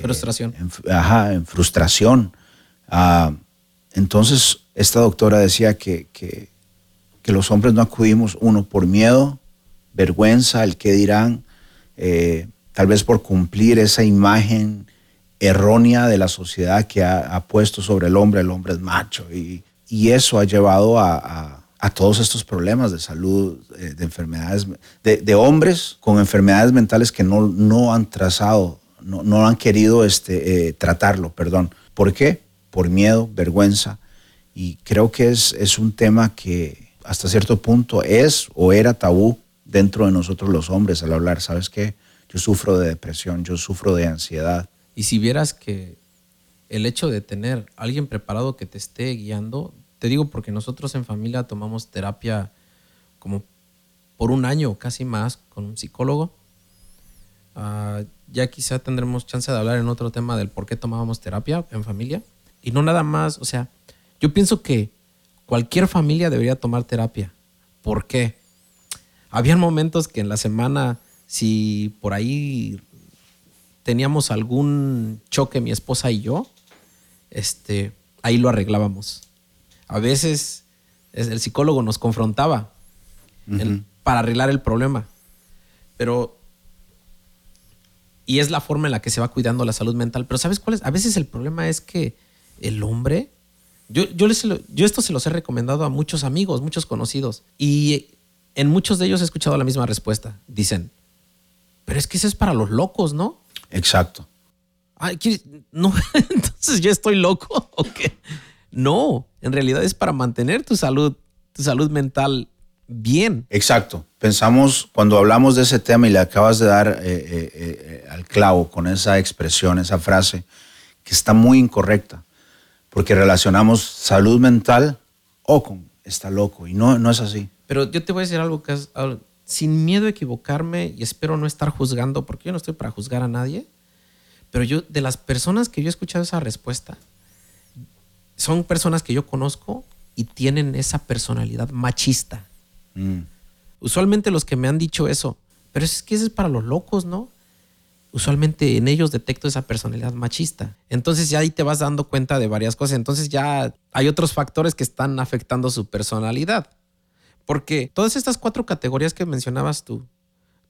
Frustración.
En, ajá, en frustración. Ah, entonces, esta doctora decía que, que, que los hombres no acudimos, uno, por miedo, vergüenza, el qué dirán, eh, tal vez por cumplir esa imagen errónea de la sociedad que ha, ha puesto sobre el hombre, el hombre es macho, y, y eso ha llevado a, a- a todos estos problemas de salud, eh, de enfermedades, de, de hombres con enfermedades mentales que no, no han trazado, no, no han querido este, eh, tratarlo, perdón. ¿Por qué? Por miedo, vergüenza, y creo que es, es un tema que hasta cierto punto es o era tabú dentro de nosotros los hombres al hablar, ¿sabes qué? Yo sufro de depresión, yo sufro de ansiedad.
Y si vieras que el hecho de tener alguien preparado que te esté guiando, te digo porque nosotros en familia tomamos terapia como por un año casi más con un psicólogo. Ah, ya quizá tendremos chance de hablar en otro tema del por qué tomábamos terapia en familia. Y no nada más, o sea, yo pienso que cualquier familia debería tomar terapia. ¿Por qué? Habían momentos que en la semana, si por ahí teníamos algún choque mi esposa y yo, este, ahí lo arreglábamos. A veces el psicólogo nos confrontaba para arreglar el problema. Pero y es la forma en la que se va cuidando la salud mental. Pero ¿sabes cuál es? A veces el problema es que el hombre, yo, yo, les, yo esto se los he recomendado a muchos amigos, muchos conocidos, y en muchos de ellos he escuchado la misma respuesta. Dicen, pero es que eso es para los locos, ¿no?
Exacto.
No, entonces yo estoy loco o qué? No, en realidad es para mantener tu salud, tu salud mental bien.
Exacto. Pensamos, cuando hablamos de ese tema y le acabas de dar eh, eh, eh, al clavo con esa expresión, esa frase, que está muy incorrecta, porque relacionamos salud mental o con está loco, y no, no es así.
Pero yo te voy a decir algo que es, sin miedo a equivocarme, y espero no estar juzgando, porque yo no estoy para juzgar a nadie, pero yo, de las personas que yo he escuchado esa respuesta, son personas que yo conozco y tienen esa personalidad machista. Mm. Usualmente los que me han dicho eso, pero es que eso es para los locos, ¿no? Usualmente en ellos detecto esa personalidad machista. Entonces ya ahí te vas dando cuenta de varias cosas. Entonces ya hay otros factores que están afectando su personalidad. Porque todas estas cuatro categorías que mencionabas tú,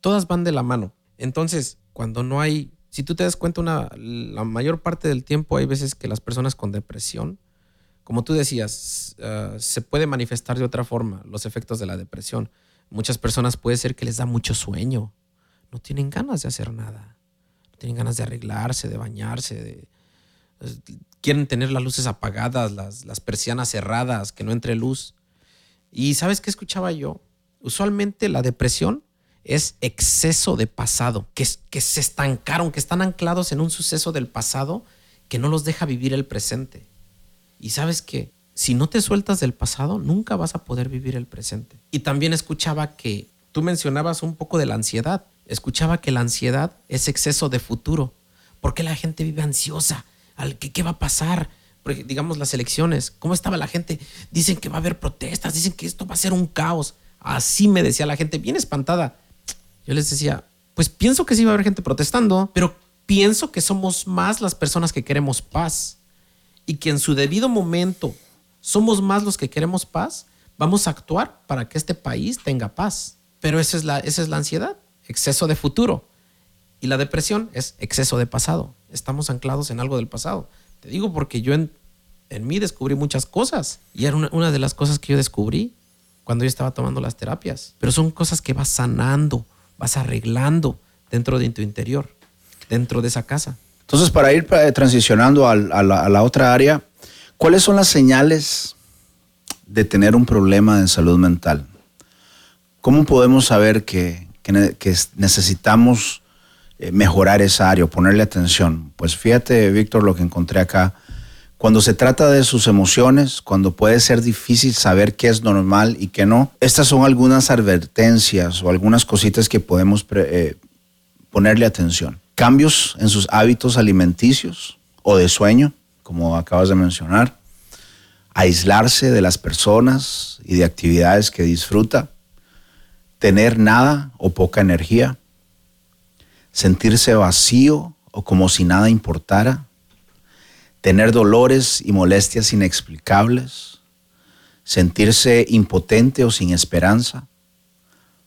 todas van de la mano. Entonces, cuando no hay, si tú te das cuenta, una, la mayor parte del tiempo hay veces que las personas con depresión como tú decías, ah, se puede manifestar de otra forma los efectos de la depresión. Muchas personas puede ser que les da mucho sueño, no tienen ganas de hacer nada, no tienen ganas de arreglarse, de bañarse, quieren tener las luces apagadas, las, las persianas cerradas, que no entre luz. Y sabes qué escuchaba yo? Usualmente la depresión es exceso de pasado, que, que se estancaron, que están anclados en un suceso del pasado que no los deja vivir el presente. Y sabes que si no te sueltas del pasado, nunca vas a poder vivir el presente. Y también escuchaba que tú mencionabas un poco de la ansiedad. Escuchaba que la ansiedad es exceso de futuro. ¿Por qué la gente vive ansiosa? ¿Al qué, va a pasar? Digamos las elecciones, ¿cómo estaba la gente? Dicen que va a haber protestas, dicen que esto va a ser un caos. Así me decía la gente, bien espantada. Yo les decía, pues pienso que sí va a haber gente protestando, pero pienso que somos más las personas que queremos paz y que en su debido momento somos más los que queremos paz, vamos a actuar para que este país tenga paz. Pero esa es la, esa es la ansiedad, exceso de futuro. Y la depresión es exceso de pasado. Estamos anclados en algo del pasado. Te digo porque yo en, en mí descubrí muchas cosas. Y era una, una de las cosas que yo descubrí cuando yo estaba tomando las terapias. Pero son cosas que vas sanando, vas arreglando dentro de tu interior, dentro de esa casa.
Entonces, para ir eh, transicionando a, la, otra área, ¿cuáles son las señales de tener un problema de salud mental? ¿Cómo podemos saber que, necesitamos eh, mejorar esa área o ponerle atención? Pues fíjate, Víctor, lo que encontré acá. Cuando se trata de sus emociones, cuando puede ser difícil saber qué es normal y qué no, estas son algunas advertencias o algunas cositas que podemos eh, ponerle atención. Cambios en sus hábitos alimenticios o de sueño, como acabas de mencionar, aislarse de las personas y de actividades que disfruta, tener nada o poca energía, sentirse vacío o como si nada importara, tener dolores y molestias inexplicables, sentirse impotente o sin esperanza,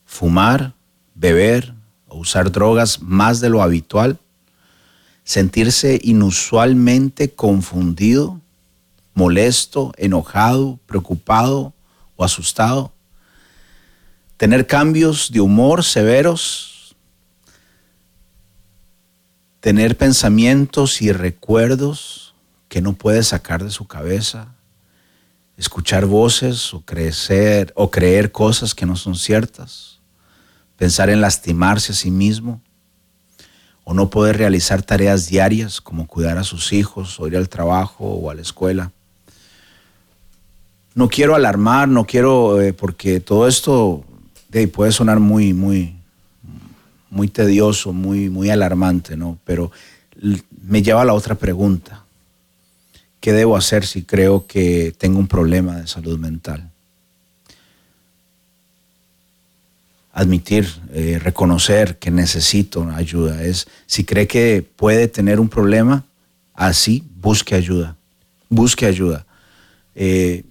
fumar, beber, o usar drogas más de lo habitual, sentirse inusualmente confundido, molesto, enojado, preocupado o asustado, tener cambios de humor severos, tener pensamientos y recuerdos que no puede sacar de su cabeza, escuchar voces o crecer o creer cosas que no son ciertas pensar en lastimarse a sí mismo, o no poder realizar tareas diarias como cuidar a sus hijos, o ir al trabajo o a la escuela. No quiero alarmar, no quiero, eh, porque todo esto puede sonar muy, muy, muy tedioso, muy, muy alarmante, ¿no? Pero me lleva a la otra pregunta. ¿Qué debo hacer si creo que tengo un problema de salud mental? admitir, eh, reconocer que necesito ayuda. Es si cree que puede tener un problema, así busque ayuda. Busque ayuda. Eh,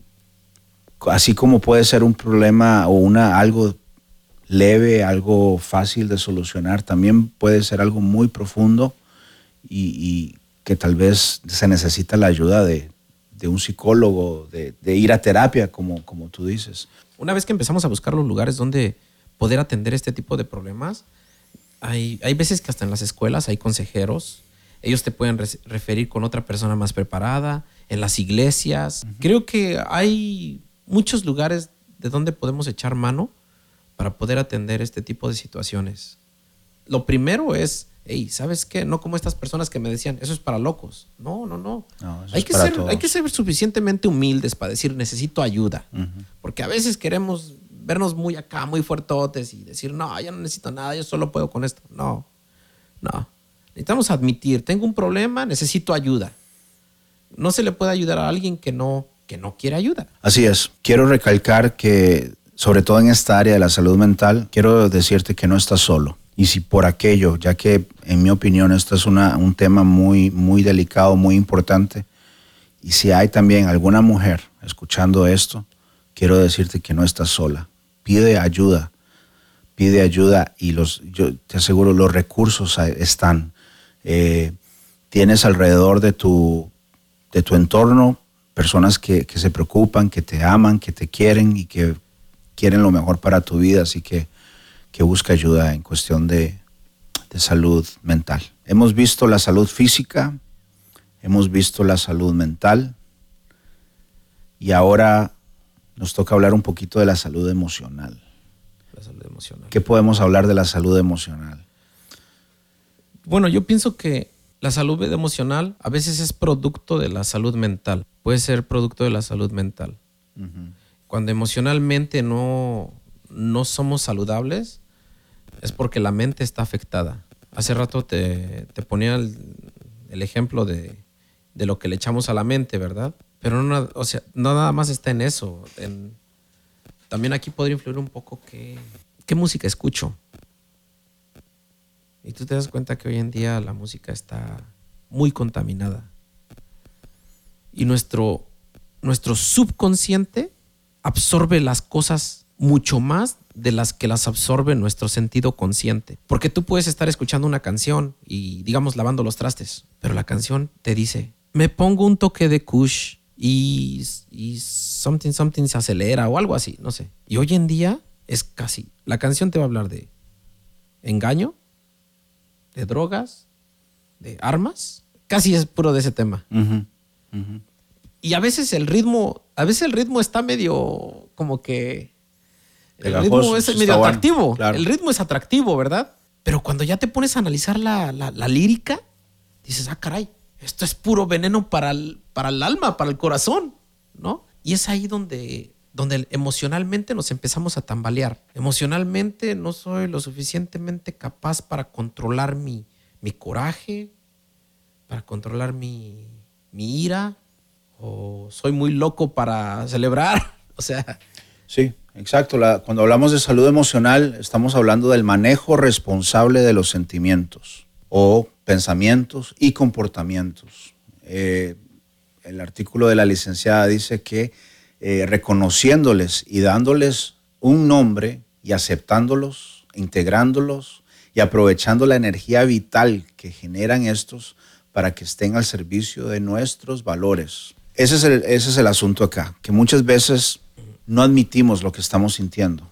así como puede ser un problema o una, algo leve, algo fácil de solucionar, también puede ser algo muy profundo y, que tal vez se necesita la ayuda de, un psicólogo, de, ir a terapia, como, como tú dices.
Una vez que empezamos a buscar los lugares donde poder atender este tipo de problemas, hay, hay veces que hasta en las escuelas hay consejeros, ellos te pueden referir con otra persona más preparada, en las iglesias. Creo que hay muchos lugares de donde podemos echar mano para poder atender este tipo de situaciones. Lo primero es, hey, ¿sabes qué? No como estas personas que me decían, eso es para locos. No, no, no. hay, que ser, hay que ser suficientemente humildes para decir, necesito ayuda. Porque a veces queremos vernos muy acá, muy fuertotes y decir, no, yo no necesito nada, yo solo puedo con esto. No, no. Necesitamos admitir, tengo un problema, necesito ayuda. No se le puede ayudar a alguien que no, que no quiere ayuda.
Así es. Quiero recalcar que, sobre todo en esta área de la salud mental, quiero decirte que no estás solo. Y si por aquello, ya que en mi opinión esto es una, un tema muy, muy delicado, muy importante, y si hay también alguna mujer escuchando esto, quiero decirte que no estás sola pide ayuda, pide ayuda y los, yo te aseguro, los recursos están. Eh, tienes alrededor de tu, de tu entorno personas que, se preocupan, que te aman, que te quieren y que quieren lo mejor para tu vida, así que, que busca ayuda en cuestión de, de salud mental. Hemos visto la salud física, hemos visto la salud mental y ahora nos toca hablar un poquito de la salud emocional.
La salud emocional.
¿Qué podemos hablar de la salud emocional?
Bueno, yo pienso que la salud emocional a veces es producto de la salud mental. Puede ser producto de la salud mental. Cuando emocionalmente no, no somos saludables, es porque la mente está afectada. Hace rato te, ponía el, ejemplo de, de, lo que le echamos a la mente, ¿verdad? Pero no, o sea, no nada más está en eso. también aquí podría influir un poco qué, música escucho. Y tú te das cuenta que hoy en día la música está muy contaminada. Y nuestro, nuestro subconsciente absorbe las cosas mucho más de las que las absorbe nuestro sentido consciente. Porque tú puedes estar escuchando una canción y, digamos, lavando los trastes, pero la canción te dice, me pongo un toque de kush y, y something something se acelera o algo así, no sé. Y hoy en día es casi, la canción te va a hablar de engaño, de drogas, de armas, casi es puro de ese tema. Y a veces el ritmo, a veces el ritmo está medio como que... El ritmo es medio atractivo. El ritmo es atractivo, ¿verdad? Pero cuando ya te pones a analizar la, la lírica, dices, ah, caray, esto es puro veneno para el, para el alma, para el corazón, ¿no? Y es ahí donde, donde emocionalmente nos empezamos a tambalear. Emocionalmente no soy lo suficientemente capaz para controlar mi, mi coraje, para controlar mi, mi ira, o soy muy loco para celebrar, o sea...
Sí, exacto. cuando hablamos de salud emocional, estamos hablando del manejo responsable de los sentimientos o pensamientos y comportamientos. Eh, el artículo de la licenciada dice que eh, reconociéndoles y dándoles un nombre y aceptándolos, integrándolos y aprovechando la energía vital que generan estos para que estén al servicio de nuestros valores. Ese es el, ese es el asunto acá, que muchas veces no admitimos lo que estamos sintiendo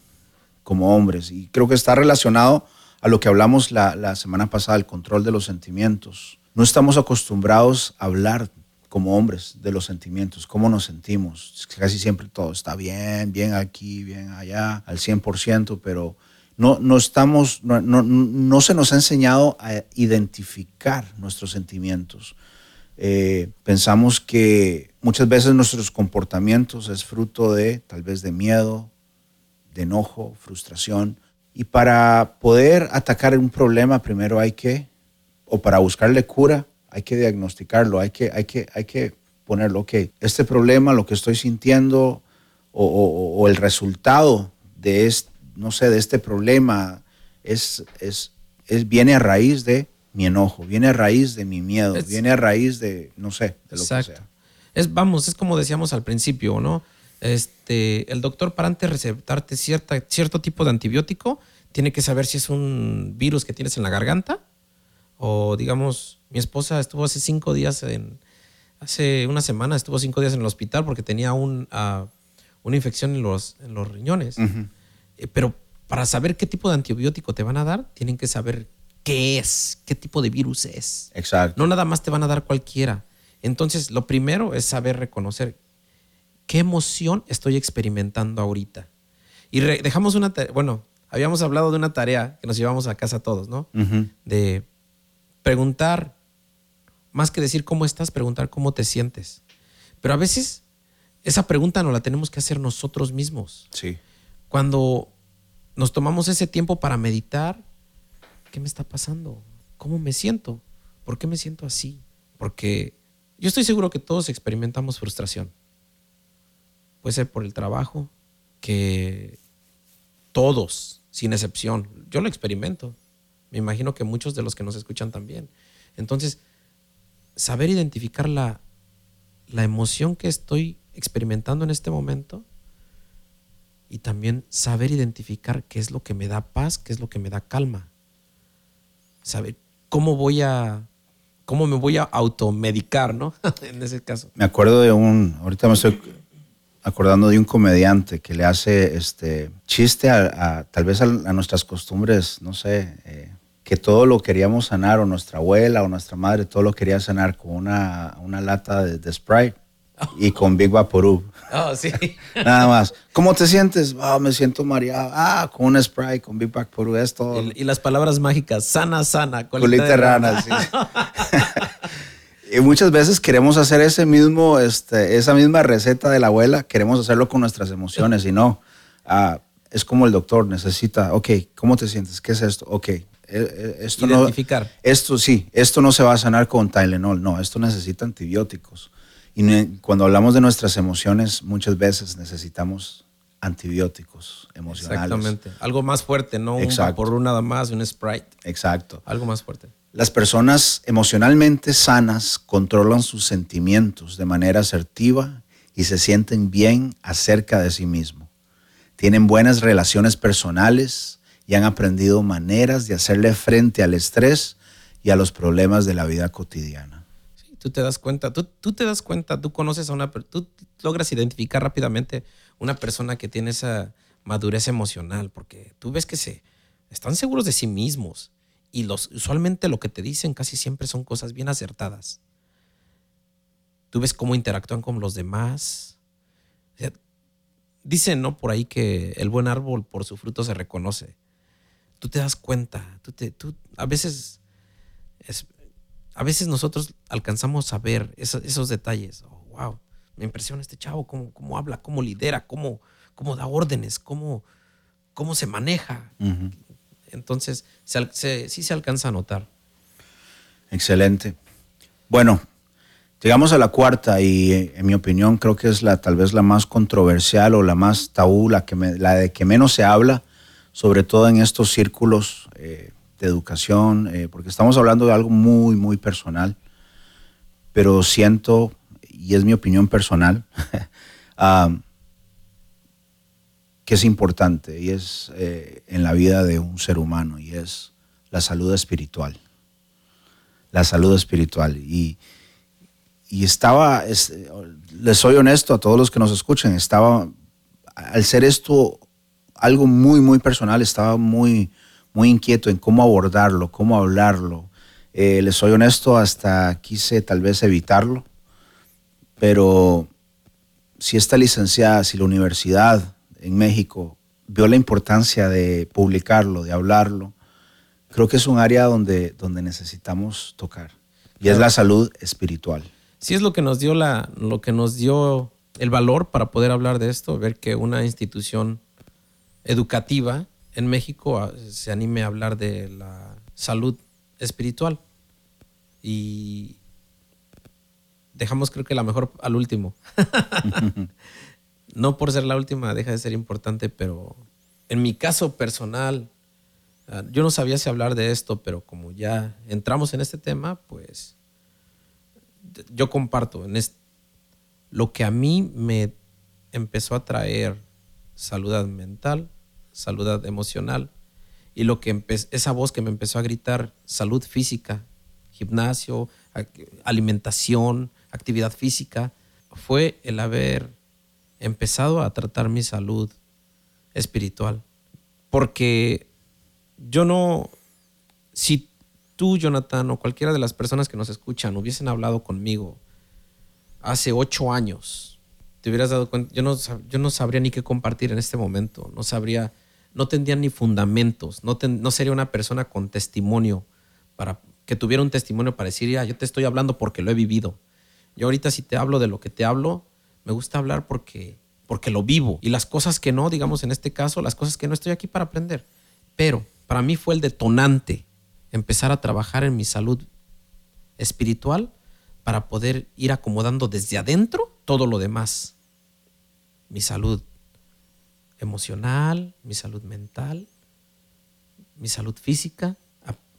como hombres y creo que está relacionado a lo que hablamos la, semana pasada, el control de los sentimientos. No estamos acostumbrados a hablar como hombres de los sentimientos, cómo nos sentimos. Casi siempre todo está bien, bien aquí, bien allá, al 100%, pero no, no, estamos, no, no, se nos ha enseñado a identificar nuestros sentimientos. Eh, pensamos que muchas veces nuestros comportamientos es fruto de tal vez de miedo, de enojo, frustración, y para poder atacar un problema, primero hay que, o para buscarle cura, hay que diagnosticarlo, hay que, hay que, hay que ponerlo, ok, este problema, lo que estoy sintiendo, o, el resultado de este, no sé, de este problema, es, es, es, viene a raíz de mi enojo, viene a raíz de mi miedo, viene a raíz de, no sé, de lo que sea.
Es, vamos, es como decíamos al principio, ¿no? Este, el doctor para antes de recetarte cierta, cierto tipo de antibiótico, tiene que saber si es un virus que tienes en la garganta o digamos, mi esposa estuvo hace cinco días en, hace una semana estuvo cinco días en el hospital porque tenía un, ah, una infección en los, en los riñones. Eh, pero para saber qué tipo de antibiótico te van a dar, tienen que saber qué es, qué tipo de virus es.
Exacto.
No nada más te van a dar cualquiera. Entonces, lo primero es saber reconocer qué emoción estoy experimentando ahorita. Y dejamos una, bueno, habíamos hablado de una tarea que nos llevamos a casa todos, ¿no? De preguntar, más que decir cómo estás, preguntar cómo te sientes. Pero a veces esa pregunta no la tenemos que hacer nosotros mismos.
Sí.
Cuando nos tomamos ese tiempo para meditar, ¿qué me está pasando? ¿Cómo me siento? ¿Por qué me siento así? Porque yo estoy seguro que todos experimentamos frustración. Puede ser por el trabajo, que todos, sin excepción, yo lo experimento. Me imagino que muchos de los que nos escuchan también. Entonces, saber identificar la, la emoción que estoy experimentando en este momento y también saber identificar qué es lo que me da paz, qué es lo que me da calma. Saber cómo voy a cómo me voy a automedicar, ¿no? en ese caso.
Me acuerdo de un, ahorita me estoy acordando de un comediante que le hace este chiste a, tal vez a, nuestras costumbres, no sé, eh, que todo lo queríamos sanar, o nuestra abuela o nuestra madre, todo lo quería sanar con una, una lata de, Sprite y con Big Vaporub.
Oh, sí.
Nada más. ¿Cómo te sientes? Oh, me siento mareado. Ah, con un Sprite, con Big Vaporub, esto.
Y, y, las palabras mágicas, sana, sana,
colita, de rana. sí. y muchas veces queremos hacer ese mismo, este, esa misma receta de la abuela, queremos hacerlo con nuestras emociones y no. Ah, es como el doctor necesita, ok, ¿cómo te sientes? ¿Qué es esto? Ok, eh, eh, esto
Identificar.
esto sí, esto no se va a sanar con Tylenol, no, esto necesita antibióticos. Y cuando hablamos de nuestras emociones, muchas veces necesitamos antibióticos emocionales.
Exactamente. Algo más fuerte, no por un nada más, un Sprite.
Exacto.
Algo más fuerte.
Las personas emocionalmente sanas controlan sus sentimientos de manera asertiva y se sienten bien acerca de sí mismo. Tienen buenas relaciones personales y han aprendido maneras de hacerle frente al estrés y a los problemas de la vida cotidiana
tú te das cuenta, tú, tú te das cuenta, tú conoces a una, tú logras identificar rápidamente una persona que tiene esa madurez emocional, porque tú ves que se están seguros de sí mismos y los, usualmente lo que te dicen casi siempre son cosas bien acertadas. Tú ves cómo interactúan con los demás. dicen, ¿no? Por ahí que el buen árbol por su fruto se reconoce. Tú te das cuenta, tú, te, tú a veces es, a veces nosotros alcanzamos a ver esos, detalles. Oh, wow, me impresiona este chavo, cómo, cómo habla, cómo lidera, cómo, cómo da órdenes, cómo, cómo se maneja. Entonces, sí se alcanza a notar.
Excelente. Bueno, llegamos a la cuarta y en mi opinión creo que es la tal vez la más controversial o la más tabú, la, que la de que menos se habla, sobre todo en estos círculos eh, de educación, eh, porque estamos hablando de algo muy, muy personal, pero siento, y es mi opinión personal, que es importante y es eh, en la vida de un ser humano y es la salud espiritual. La salud espiritual. Y, y estaba, les soy honesto a todos los que nos escuchan, estaba, al ser esto algo muy, muy personal, estaba muy, muy inquieto en cómo abordarlo, cómo hablarlo. Eh, les soy honesto, hasta quise tal vez evitarlo, pero si esta licenciada, si la universidad en México vio la importancia de publicarlo, de hablarlo, creo que es un área donde, donde necesitamos tocar. Y es la salud espiritual.
Sí es lo que nos dio la, lo que nos dio el valor para poder hablar de esto, ver que una institución educativa en México ah, se anime a hablar de la salud espiritual. Y dejamos creo que la mejor al último. no por ser la última deja de ser importante, pero en mi caso personal, ah, yo no sabía si hablar de esto, pero como ya entramos en este tema, pues yo comparto en lo que a mí me empezó a traer salud mental, salud emocional, y lo que esa voz que me empezó a gritar, salud física, gimnasio, alimentación, actividad física, fue el haber empezado a tratar mi salud espiritual. Porque yo no, si tú, Jonathan, o cualquiera de las personas que nos escuchan hubiesen hablado conmigo hace ocho años, te hubieras dado cuenta, yo no, yo no sabría ni qué compartir en este momento, no sabría, no tendría ni fundamentos, no, no sería una persona con testimonio para que tuviera un testimonio para decir, ya, yo te estoy hablando porque lo he vivido. Yo ahorita si te hablo de lo que te hablo, me gusta hablar porque, porque lo vivo. Y las cosas que no, digamos en este caso, las cosas que no estoy aquí para aprender. Pero para mí fue el detonante empezar a trabajar en mi salud espiritual para poder ir acomodando desde adentro todo lo demás. Mi salud emocional, mi salud mental, mi salud física,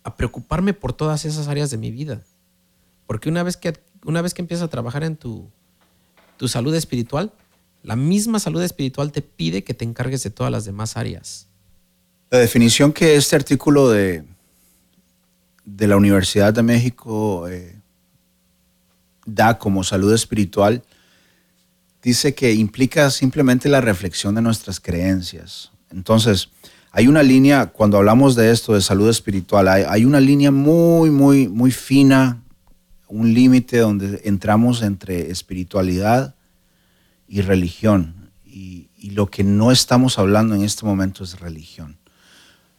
a, preocuparme por todas esas áreas de mi vida. Porque una vez que, una vez que empiezas a trabajar en tu, tu salud espiritual, la misma salud espiritual te pide que te encargues de todas las demás áreas.
La definición que este artículo de, de la Universidad de México eh, da como salud espiritual dice que implica simplemente la reflexión de nuestras creencias. Entonces, hay una línea, cuando hablamos de esto, de salud espiritual, hay, una línea muy, muy, muy fina, un límite donde entramos entre espiritualidad y religión. y lo que no estamos hablando en este momento es religión.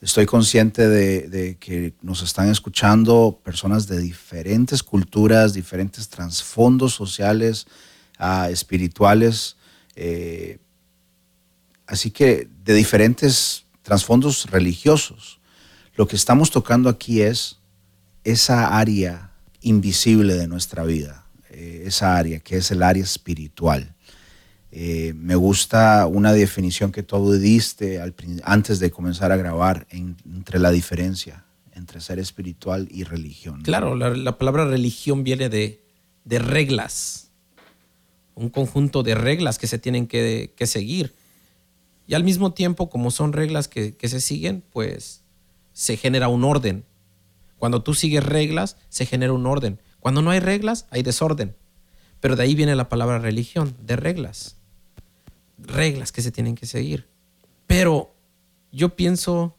Estoy consciente de, que nos están escuchando personas de diferentes culturas, diferentes trasfondos sociales, uh, espirituales, eh, así que de diferentes trasfondos religiosos. Lo que estamos tocando aquí es esa área invisible de nuestra vida, eh, esa área que es el área espiritual. Eh, me gusta una definición que tú diste antes de comenzar a grabar entre la diferencia entre ser espiritual y religión.
Claro, la, palabra religión viene de, reglas, un conjunto de reglas que se tienen que, seguir. Y al mismo tiempo, como son reglas que, que se siguen, pues se genera un orden. Cuando tú sigues reglas, se genera un orden. Cuando no hay reglas, hay desorden. Pero de ahí viene la palabra religión, de reglas reglas que se tienen que seguir. Pero yo pienso,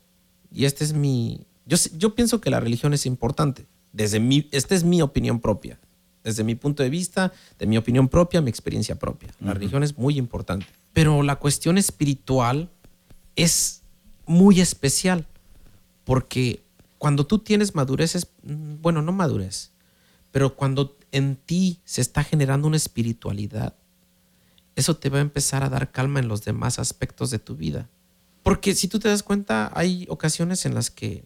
y este es mi, yo, yo pienso que la religión es importante. Desde mi, esta es mi opinión propia. Desde mi punto de vista, de mi opinión propia, mi experiencia propia. La religión es muy importante. Pero la cuestión espiritual es muy especial. Porque cuando tú tienes madurez, mm, bueno, no madurez, pero cuando en ti se está generando una espiritualidad, eso te va a empezar a dar calma en los demás aspectos de tu vida. Porque si tú te das cuenta, hay ocasiones en las que,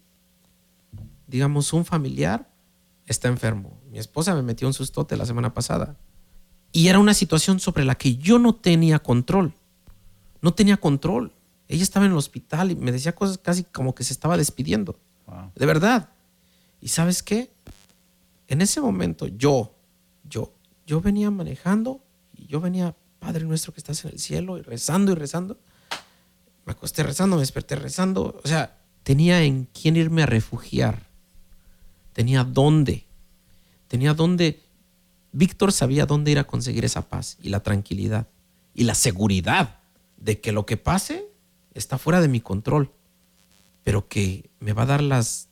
digamos, un familiar está enfermo. Mi esposa me metió un sustote la semana pasada. Y era una situación sobre la que yo no tenía control. No tenía control. Ella estaba en el hospital y me decía cosas casi como que se estaba despidiendo. De verdad. ¿Y sabes qué? En ese momento yo, yo, yo venía manejando y yo venía Padre nuestro que estás en el cielo, y rezando y rezando. Me acosté rezando, me desperté rezando. O sea, tenía en quién irme a refugiar. Tenía dónde. Tenía dónde. Víctor sabía dónde ir a conseguir esa paz y la tranquilidad y la seguridad de que lo que pase está fuera de mi control, pero que me va a dar las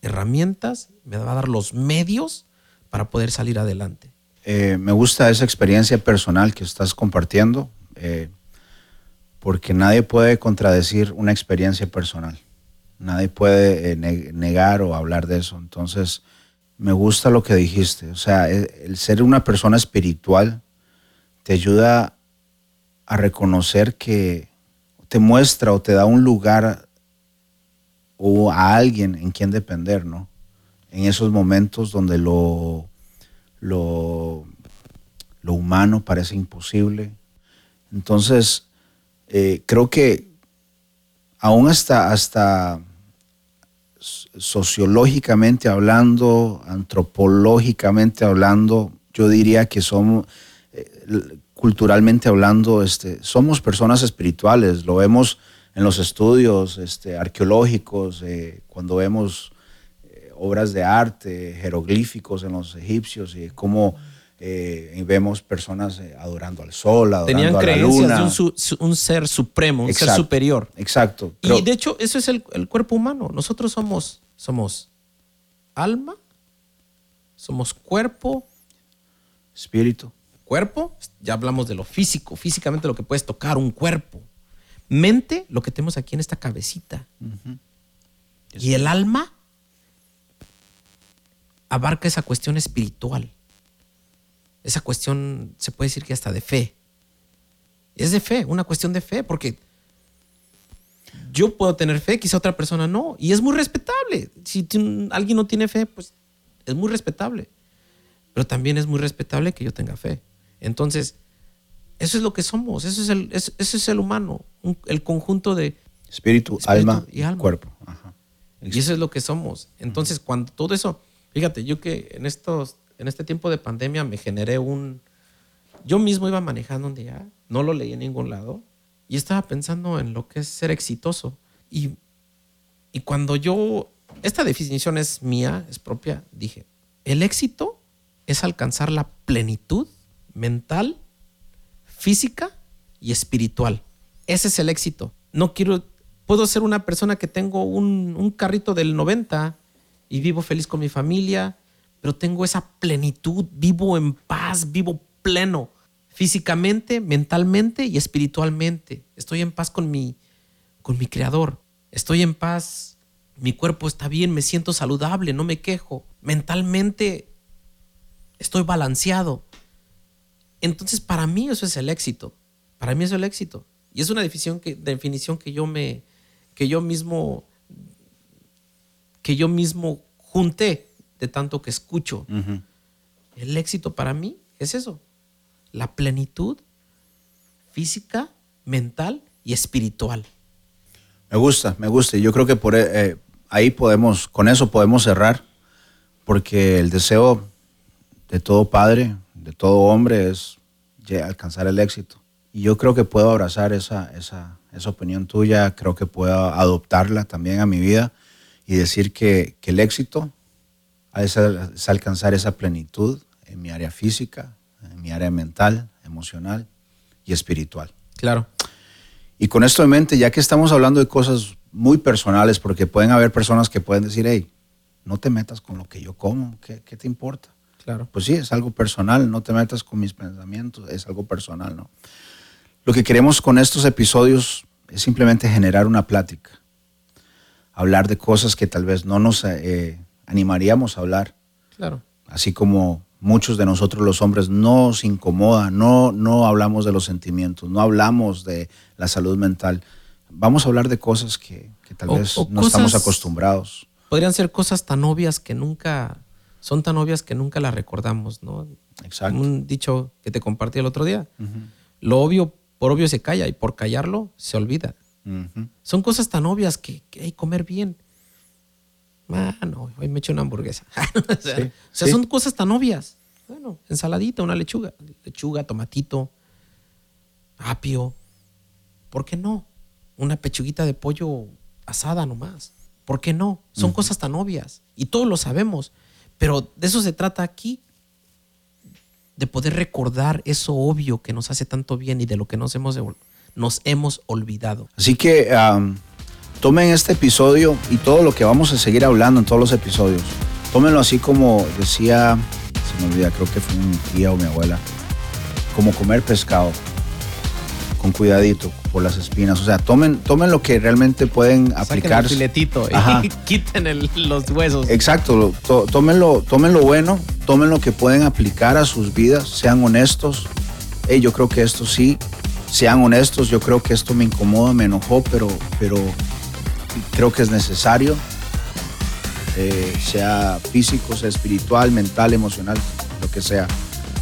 herramientas, me va a dar los medios para poder salir adelante.
Eh, me gusta esa experiencia personal que estás compartiendo, eh, porque nadie puede contradecir una experiencia personal. Nadie puede eh, negar o hablar de eso. Entonces, me gusta lo que dijiste. O sea, el ser una persona espiritual te ayuda a reconocer que te muestra o te da un lugar o a alguien en quien depender, ¿no? En esos momentos donde lo lo, lo humano parece imposible. Entonces, eh, creo que aún hasta, hasta sociológicamente hablando, antropológicamente hablando, yo diría que somos, eh, culturalmente hablando, este, somos personas espirituales, lo vemos en los estudios este, arqueológicos, eh, cuando vemos eh, obras de arte, jeroglíficos en los egipcios, y cómo eh, vemos personas adorando al sol, adorando
Tenían
a la
creencias
luna.
de un, su- su- un ser supremo, un ser superior.
Exacto.
Y de hecho, eso es el, el cuerpo humano. Nosotros somos, somos alma, somos cuerpo,
espíritu.
cuerpo, ya hablamos de lo físico, físicamente lo que puedes tocar, un cuerpo. Mente, lo que tenemos aquí en esta cabecita. Y el alma abarca esa cuestión espiritual. Esa cuestión, se puede decir que hasta de fe. Es de fe, una cuestión de fe, porque yo puedo tener fe, quizá otra persona no. Y es muy respetable. Si alguien no tiene fe, pues es muy respetable. Pero también es muy respetable que yo tenga fe. Entonces, eso es lo que somos, eso es el, es- eso es el humano, un- el conjunto de...
Espíritu,
Espíritu
alma
y alma.
cuerpo. Ajá.
Y eso es lo que somos. Entonces, cuando todo eso, fíjate, yo que en estos, en este tiempo de pandemia me generé un, yo mismo iba manejando un día, no lo leí en ningún lado y estaba pensando en lo que es ser exitoso. Y, y cuando yo, esta definición es mía, es propia, dije, el éxito es alcanzar la plenitud mental, física y espiritual. Ese es el éxito. No quiero, puedo ser una persona que tengo un, un carrito del 90 y vivo feliz con mi familia, pero tengo esa plenitud, vivo en paz, vivo pleno, físicamente, mentalmente y espiritualmente. Estoy en paz con mi, con mi creador. Estoy en paz, mi cuerpo está bien, me siento saludable, no me quejo. Mentalmente estoy balanceado. Entonces, para mí eso es el éxito. Para mí eso es el éxito. Y es una definición que, definición que yo me, que yo mismo, que yo mismo junté de tanto que escucho. El éxito para mí es eso. La plenitud física, mental y espiritual.
Me gusta, me gusta. Y Yo creo que por eh, ahí podemos, con eso podemos cerrar, porque el deseo de todo padre, de todo hombre, es alcanzar el éxito. Y yo creo que puedo abrazar esa, esa, esa opinión tuya, creo que puedo adoptarla también a mi vida y decir que, que el éxito es, es alcanzar esa plenitud en mi área física, en mi área mental, emocional y espiritual.
Claro.
Y con esto en mente, ya que estamos hablando de cosas muy personales, porque pueden haber personas que pueden decir, hey, no te metas con lo que yo como, ¿qué, qué te importa?
Claro.
Pues sí, es algo personal, no te metas con mis pensamientos, es algo personal, ¿no? Lo que queremos con estos episodios es simplemente generar una plática, hablar de cosas que tal vez no nos eh, animaríamos a hablar,
Claro.
así como muchos de nosotros los hombres nos incomoda, no, no hablamos de los sentimientos, no hablamos de la salud mental. Vamos a hablar de cosas que, que tal
O-
vez
o
no estamos acostumbrados.
Podrían ser cosas tan obvias que nunca, son tan obvias que nunca las recordamos, ¿no?
Exacto.
Un dicho que te compartí el otro día. Lo obvio, por obvio se calla y por callarlo se olvida. Son cosas tan obvias que, que hay que comer bien. Ah, no, hoy me echo una hamburguesa. o sea,
Sí,
o sea,
sí.
son cosas tan obvias. Bueno, ensaladita, una lechuga, lechuga, tomatito, apio. ¿Por qué no? Una pechuguita de pollo asada nomás. ¿Por qué no? Son cosas tan obvias y todos lo sabemos. Pero de eso se trata aquí, de poder recordar eso obvio que nos hace tanto bien y de lo que nos hemos, nos hemos olvidado.
Así que tomen este episodio y todo lo que vamos a seguir hablando en todos los episodios. Tómenlo así como decía, se me olvida, creo que fue mi tía o mi abuela, como comer pescado, con cuidadito por las espinas. O sea, tomen, tomen lo que realmente pueden aplicar.
el filetito
Ajá.
y quiten el- los huesos.
Exacto, to- tomen lo bueno, tomen lo que pueden aplicar a sus vidas, sean honestos. Hey, yo creo que esto sí, sean honestos, yo creo que esto me incomoda, me enojó, pero, pero creo que es necesario, eh, sea físico, sea espiritual, mental, emocional, lo que sea.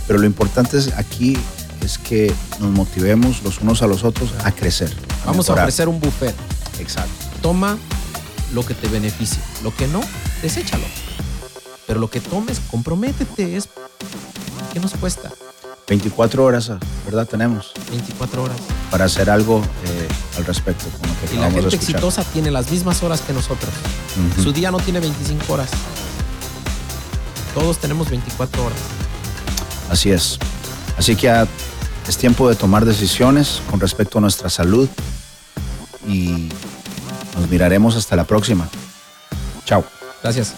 Pero lo importante es aquí es que nos motivemos los unos a los otros a crecer.
Vamos a ofrecer un buffet.
Exacto.
Toma lo que te beneficie. Lo que no, deséchalo. Pero lo que tomes, comprométete. Es, ¿Qué nos cuesta?
24 horas, ¿verdad? Tenemos
24 horas.
para hacer algo eh, al respecto. Con lo que
Y la gente exitosa tiene las mismas horas que nosotros. Su día no tiene 25 horas. Todos tenemos 24 horas.
Así es. Así que es tiempo de tomar decisiones con respecto a nuestra salud y nos miraremos hasta la próxima. Chao.
Gracias.